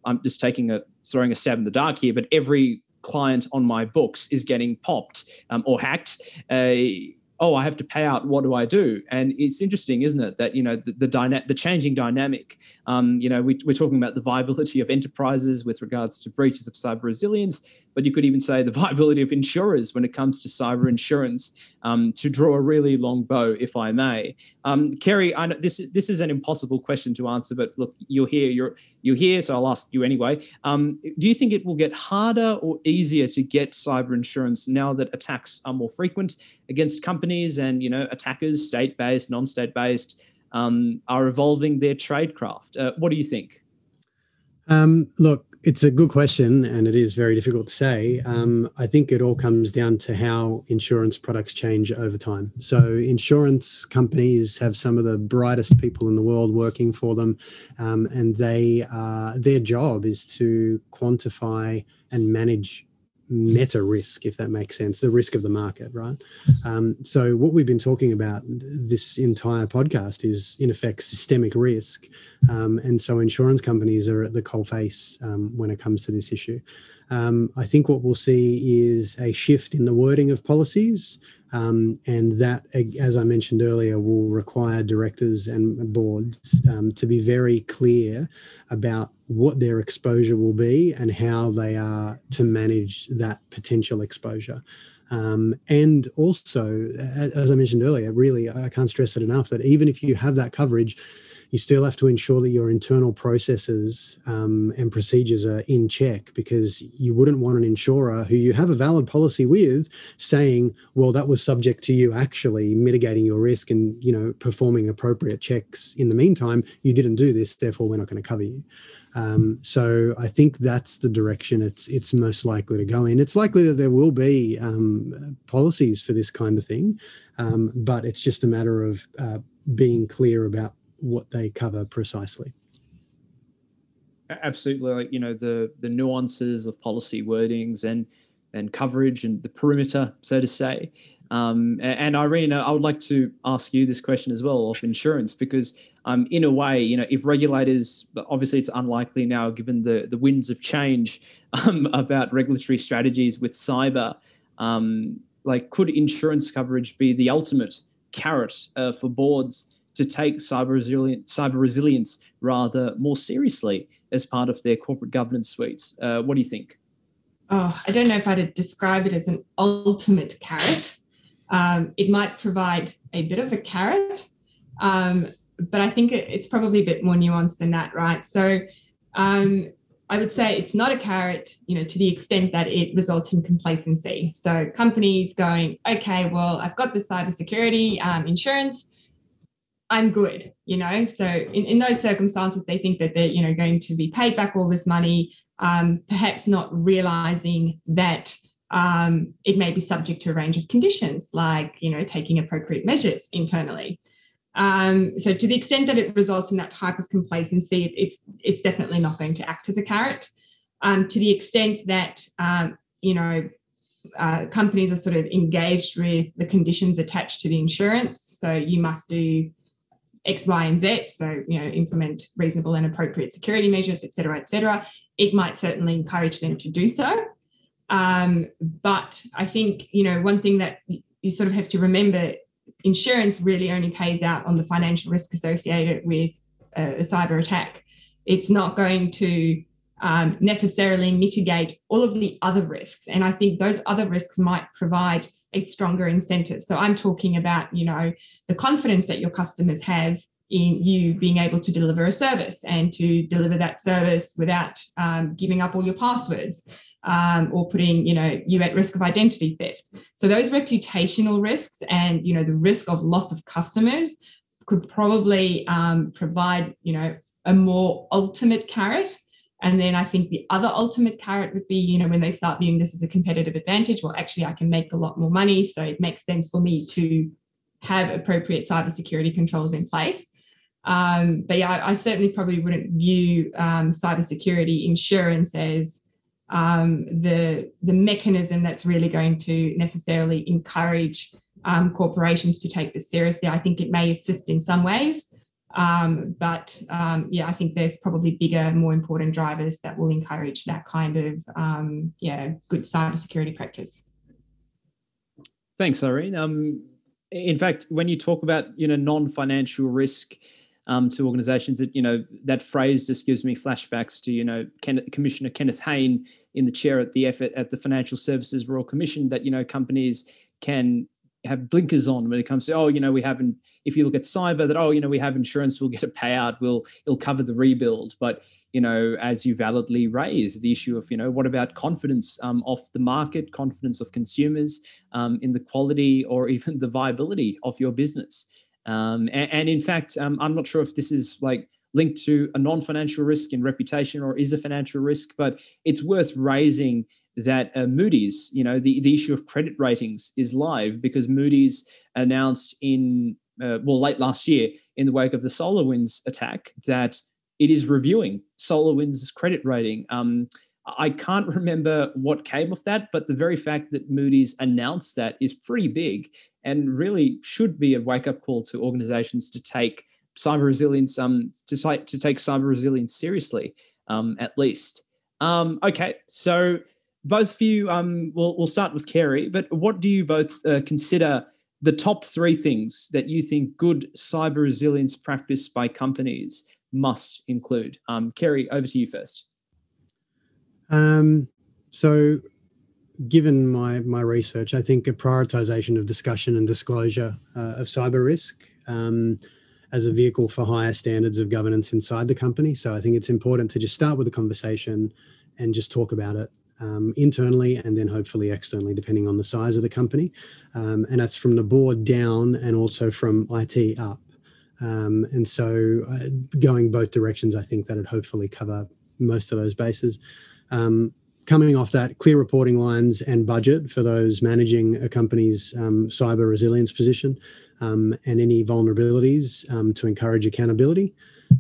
i'm just taking a throwing a stab in the dark here but every client on my books is getting popped um, or hacked uh, oh i have to pay out what do i do and it's interesting isn't it that you know the the, dyna- the changing dynamic um, you know we, we're talking about the viability of enterprises with regards to breaches of cyber resilience but you could even say the viability of insurers when it comes to cyber insurance um, to draw a really long bow, if I may. Um, Cary, I know this this is an impossible question to answer, but look, you're here, you're you're here, so I'll ask you anyway. Um, do you think it will get harder or easier to get cyber insurance now that attacks are more frequent against companies and you know attackers, state-based, non-state-based, um, are evolving their tradecraft? Uh, what do you think? Um, look, it's a good question, and it is very difficult to say. Um, I think it all comes down to how insurance products change over time. So, insurance companies have some of the brightest people in the world working for them, um, and they uh, their job is to quantify and manage meta risk, if that makes sense, the risk of the market, right? Um, so, what we've been talking about this entire podcast is, in effect, systemic risk. Um, and so, insurance companies are at the coalface um, when it comes to this issue. Um, I think what we'll see is a shift in the wording of policies. Um, and that, as I mentioned earlier, will require directors and boards um, to be very clear about what their exposure will be and how they are to manage that potential exposure. Um, and also, as I mentioned earlier, really, I can't stress it enough that even if you have that coverage, you still have to ensure that your internal processes um, and procedures are in check because you wouldn't want an insurer who you have a valid policy with saying, well, that was subject to you actually mitigating your risk and, you know, performing appropriate checks in the meantime. You didn't do this, therefore we're not going to cover you. Um, so I think that's the direction it's it's most likely to go in. It's likely that there will be um, policies for this kind of thing, um, but it's just a matter of uh, being clear about what they cover precisely. Absolutely, like you know the the nuances of policy wordings and and coverage and the perimeter, so to say. Um, and Irene, I would like to ask you this question as well of insurance, because um, in a way, you know, if regulators, obviously it's unlikely now given the, the winds of change um, about regulatory strategies with cyber, um, like could insurance coverage be the ultimate carrot uh, for boards to take cyber, resilient, cyber resilience rather more seriously as part of their corporate governance suites? Uh, what do you think? Oh, I don't know if I'd describe it as an ultimate carrot. Um, it might provide a bit of a carrot, um, but I think it's probably a bit more nuanced than that, right? So um, I would say it's not a carrot, you know, to the extent that it results in complacency. So companies going, okay, well, I've got the cybersecurity um, insurance. I'm good, you know. So in, in those circumstances, they think that they're, you know, going to be paid back all this money, um, perhaps not realizing that um, it may be subject to a range of conditions, like you know taking appropriate measures internally. Um, so to the extent that it results in that type of complacency, it, it's it's definitely not going to act as a carrot. Um, to the extent that um, you know uh, companies are sort of engaged with the conditions attached to the insurance, so you must do X, Y, and Z. So, you know, implement reasonable and appropriate security measures, et cetera, et cetera. It might certainly encourage them to do so. Um, but I think, you know, one thing that you sort of have to remember insurance really only pays out on the financial risk associated with a, a cyber attack. It's not going to um, necessarily mitigate all of the other risks. And I think those other risks might provide a stronger incentive. So I'm talking about, you know, the confidence that your customers have in you being able to deliver a service and to deliver that service without um, giving up all your passwords um, or putting you know you at risk of identity theft so those reputational risks and you know the risk of loss of customers could probably um, provide you know a more ultimate carrot And then I think the other ultimate carrot would be, you know, when they start viewing this as a competitive advantage, well, actually, I can make a lot more money. So it makes sense for me to have appropriate cybersecurity controls in place. Um, but yeah, I, I, certainly probably wouldn't view um, cybersecurity insurance as um, the the mechanism that's really going to necessarily encourage um, corporations to take this seriously. I think it may assist in some ways, um, but um, yeah, I think there's probably bigger, more important drivers that will encourage that kind of yeah good cybersecurity practice. Thanks, Irene. Um, in fact, when you talk about you know non-financial risk um, to organisations, that you know that phrase just gives me flashbacks to you know Ken- Commissioner Kenneth Hayne in the chair at the effort at the Financial Services Royal Commission that you know companies can have blinkers on when it comes to oh you know we haven't if you look at cyber that oh you know we have insurance we'll get a payout we'll it'll cover the rebuild. But you know as you validly raise the issue of you know what about confidence um, of the market confidence of consumers um, in the quality or even the viability of your business um, and, and, in fact um, i'm not sure if this is like linked to a non-financial risk in reputation or is a financial risk but it's worth raising that uh, Moody's, you know, the, the issue of credit ratings is live because Moody's announced in, uh, well, late last year in the wake of the SolarWinds attack that it is reviewing SolarWinds' credit rating. Um, I can't remember what came of that, but the very fact that Moody's announced that is pretty big and really should be a wake up call to organizations to take cyber resilience, um, to, to take cyber resilience seriously, um, at least. Um, okay, so both of you, um, we'll, we'll start with Cary, but what do you both uh, consider the top three things that you think good cyber resilience practice by companies must include? Um, Cary, over to you first. Um, so, given my my research, I think a prioritization of discussion and disclosure uh, of cyber risk um, as a vehicle for higher standards of governance inside the company. So, I think it's important to just start with a conversation and just talk about it um, internally and then hopefully externally, depending on the size of the company. Um, and that's from the board down and also from IT up. Um, and so, uh, going both directions, I think that would hopefully cover most of those bases. Um, coming off that, clear reporting lines and budget for those managing a company's um, cyber resilience position um, and any vulnerabilities to encourage accountability.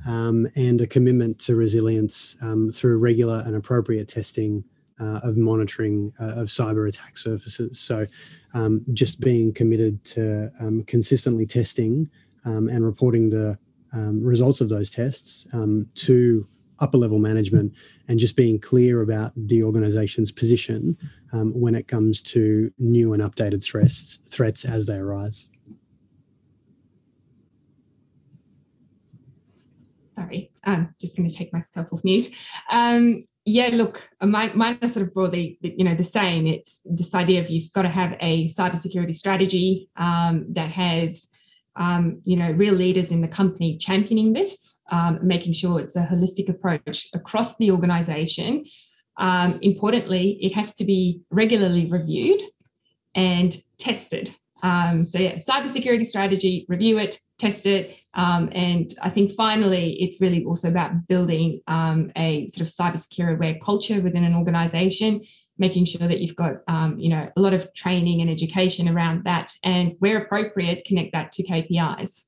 Um, and a commitment to resilience um, through regular and appropriate testing uh, of monitoring uh, of cyber attack surfaces. So, um, just being committed to um, consistently testing um, and reporting the um, results of those tests um, to upper level management and just being clear about the organization's position um, when it comes to new and updated threats threats as they arise. Sorry, I'm just going to take myself off mute. Um, yeah, look, uh, mine, are sort of broadly, you know, the same. It's this idea of you've got to have a cybersecurity strategy um, that has, um, you know, real leaders in the company championing this, um, making sure it's a holistic approach across the organization. Um, importantly, it has to be regularly reviewed and tested. Um, so yeah, cybersecurity strategy, review it, test it, um, and I think finally, it's really also about building um, a sort of cyber secure aware culture within an organization, making sure that you've got, um, you know, a lot of training and education around that, and where appropriate, connect that to KPIs.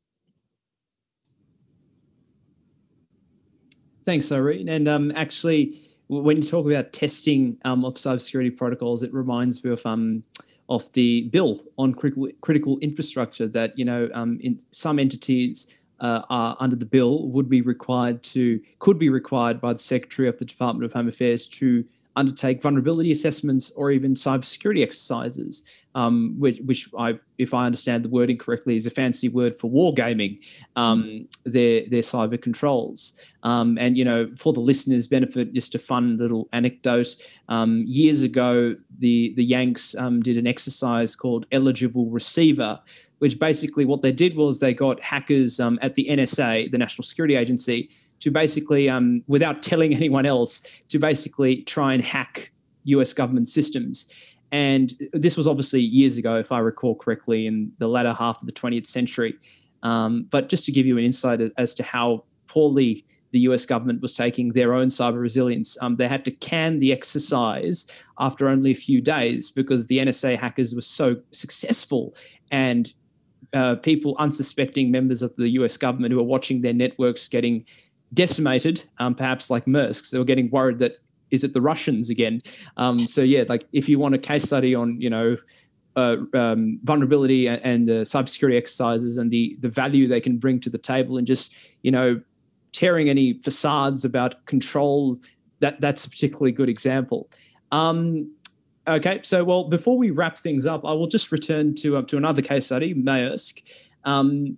Thanks, Irene. And um, actually, when you talk about testing um, of cybersecurity protocols, it reminds me of um, of the bill on critical, critical infrastructure that you know um, in some entities uh, are under the bill would be required to could be required by the Secretary of the Department of Home Affairs to undertake vulnerability assessments or even cybersecurity exercises, um, which, which I, if I understand the wording correctly, is a fancy word for wargaming um, their their cyber controls. Um, and you know, for the listeners' benefit, just a fun little anecdote. Um, years ago, the the Yanks um, did an exercise called Eligible Receiver, which basically what they did was they got hackers um, at the NSA, the National Security Agency, to basically, um, without telling anyone else, to basically try and hack US government systems. And this was obviously years ago, if I recall correctly, in the latter half of the 20th century. Um, but just to give you an insight as to how poorly the US government was taking their own cyber resilience. Um, they had to can the exercise after only a few days because the NSA hackers were so successful and uh, people, unsuspecting members of the US government who are watching their networks getting decimated, um, perhaps like Maersk, they were getting worried that is it the Russians again? Um, so yeah, like if you want a case study on, you know, uh, um, vulnerability and, and the cybersecurity exercises and the the value they can bring to the table, and just you know tearing any facades about control. That that's a particularly good example. Um, okay, so well, before we wrap things up, I will just return to uh, to another case study, Maersk. Um,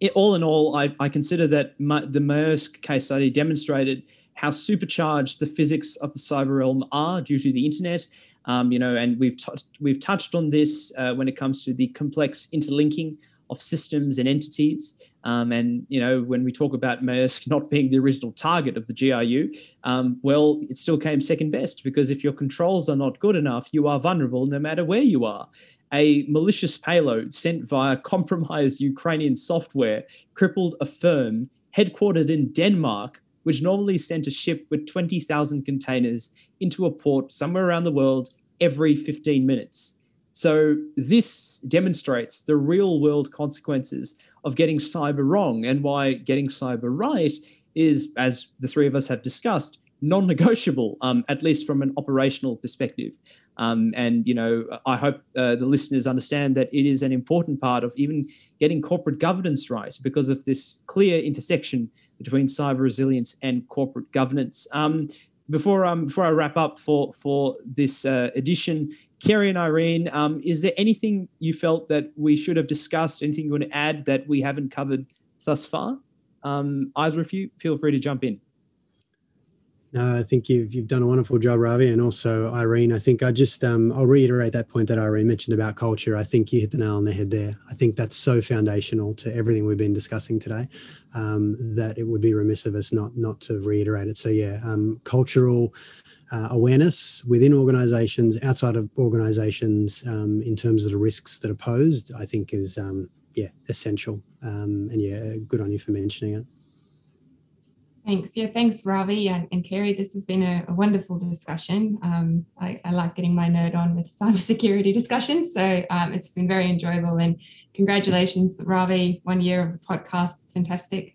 it, all in all, I, I consider that my, the Maersk case study demonstrated how supercharged the physics of the cyber realm are due to the internet um, you know, and we've t- we've touched on this uh, when it comes to the complex interlinking of systems and entities. Um, and you know, when we talk about Maersk not being the original target of the GRU, um, well, it still came second best because if your controls are not good enough, you are vulnerable no matter where you are. A malicious payload sent via compromised Ukrainian software crippled a firm headquartered in Denmark which normally sent a ship with 20,000 containers into a port somewhere around the world every 15 minutes. So, this demonstrates the real world consequences of getting cyber wrong and why getting cyber right is, as the three of us have discussed, non negotiable, um, at least from an operational perspective. Um, and, you know, I hope uh, the listeners understand that it is an important part of even getting corporate governance right because of this clear intersection between cyber resilience and corporate governance. Um, before um, before I wrap up for for this uh, edition, Cary and Irene, um, is there anything you felt that we should have discussed? Anything you want to add that we haven't covered thus far? Um, either of you, feel free to jump in. No, I think you've you've done a wonderful job, Ravi, and also Irene. I think I just um, I'll reiterate that point that Irene mentioned about culture. I think you hit the nail on the head there. I think that's so foundational to everything we've been discussing today um, that it would be remiss of us not not to reiterate it. So yeah, um, cultural uh, awareness within organisations, outside of organisations, um, in terms of the risks that are posed, I think is um, yeah essential. Um, and yeah, good on you for mentioning it. Thanks. Yeah, thanks, Ravi and, and Cary. This has been a, a wonderful discussion. Um, I, I, like getting my nerd on with cybersecurity discussions, so um, it's been very enjoyable. And congratulations, Ravi, one year of the podcast. It's fantastic.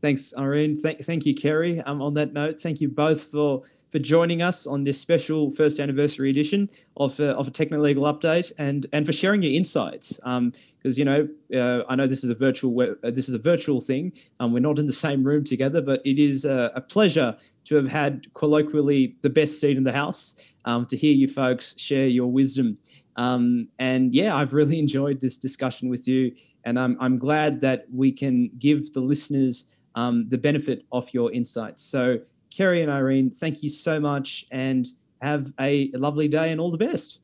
Thanks, Irene. Thank, thank you, Cary. Um, on that note, thank you both for for joining us on this special first anniversary edition of, uh, of a techno legal update and and for sharing your insights. Um, because you know uh, I know this is a virtual uh, this is a virtual thing. Um, we're not in the same room together, but it is a, a pleasure to have had colloquially the best seat in the house um, to hear you folks share your wisdom. Um, and yeah, I've really enjoyed this discussion with you, and I'm I'm glad that we can give the listeners um, the benefit of your insights. So Cary and Irene, thank you so much, and have a lovely day and all the best.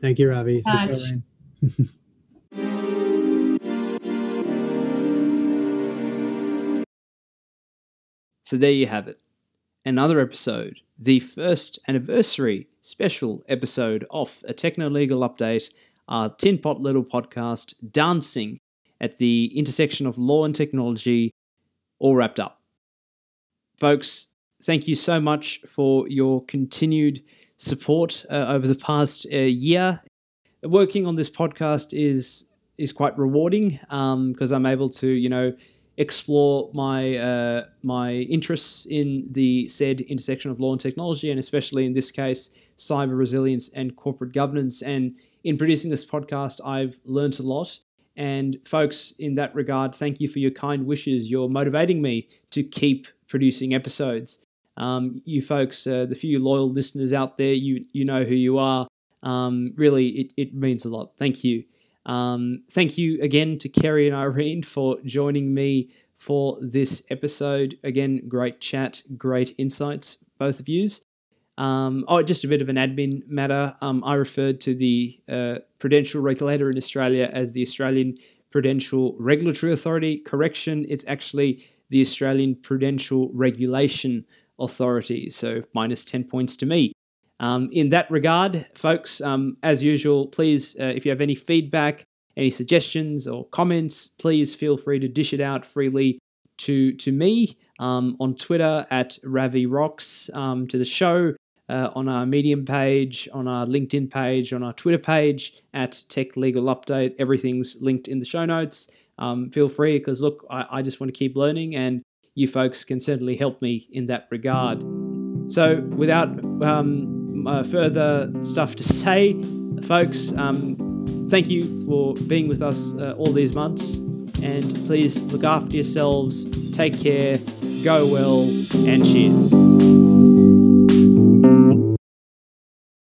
Thank you, Ravi. Thank you, So there you have it. Another episode, the first anniversary special episode of a techno legal update, our Tin Pot Little podcast, dancing at the intersection of law and technology, all wrapped up. Folks, thank you so much for your continued support uh, over the past uh, year. Working on this podcast is is quite rewarding because um, I'm able to, you know, explore my uh, my interests in the said intersection of law and technology, and especially in this case, cyber resilience and corporate governance. And in producing this podcast, I've learned a lot. And folks, in that regard, thank you for your kind wishes. You're motivating me to keep producing episodes. Um, you folks, uh, the few loyal listeners out there, you you know who you are. Um, really, it, it means a lot. Thank you. Um, thank you again to Cary and Irene for joining me for this episode. Again, great chat, great insights, both of yous. Um, oh, just a bit of an admin matter. Um, I referred to the uh, prudential regulator in Australia as the Australian Prudential Regulatory Authority. Correction, it's actually the Australian Prudential Regulation Authority. So minus 10 points to me. Um, in that regard, folks, um, as usual, please, uh, if you have any feedback, any suggestions or comments, please feel free to dish it out freely to to me um, on Twitter at Ravi Rocks, um, to the show uh, on our Medium page, on our LinkedIn page, on our Twitter page at Tech Legal Update. Everything's linked in the show notes. Um, feel free because look, I, I just want to keep learning, and you folks can certainly help me in that regard. So, without um, uh, further stuff to say, folks, um, thank you for being with us uh, all these months. And please look after yourselves, take care, go well, and cheers.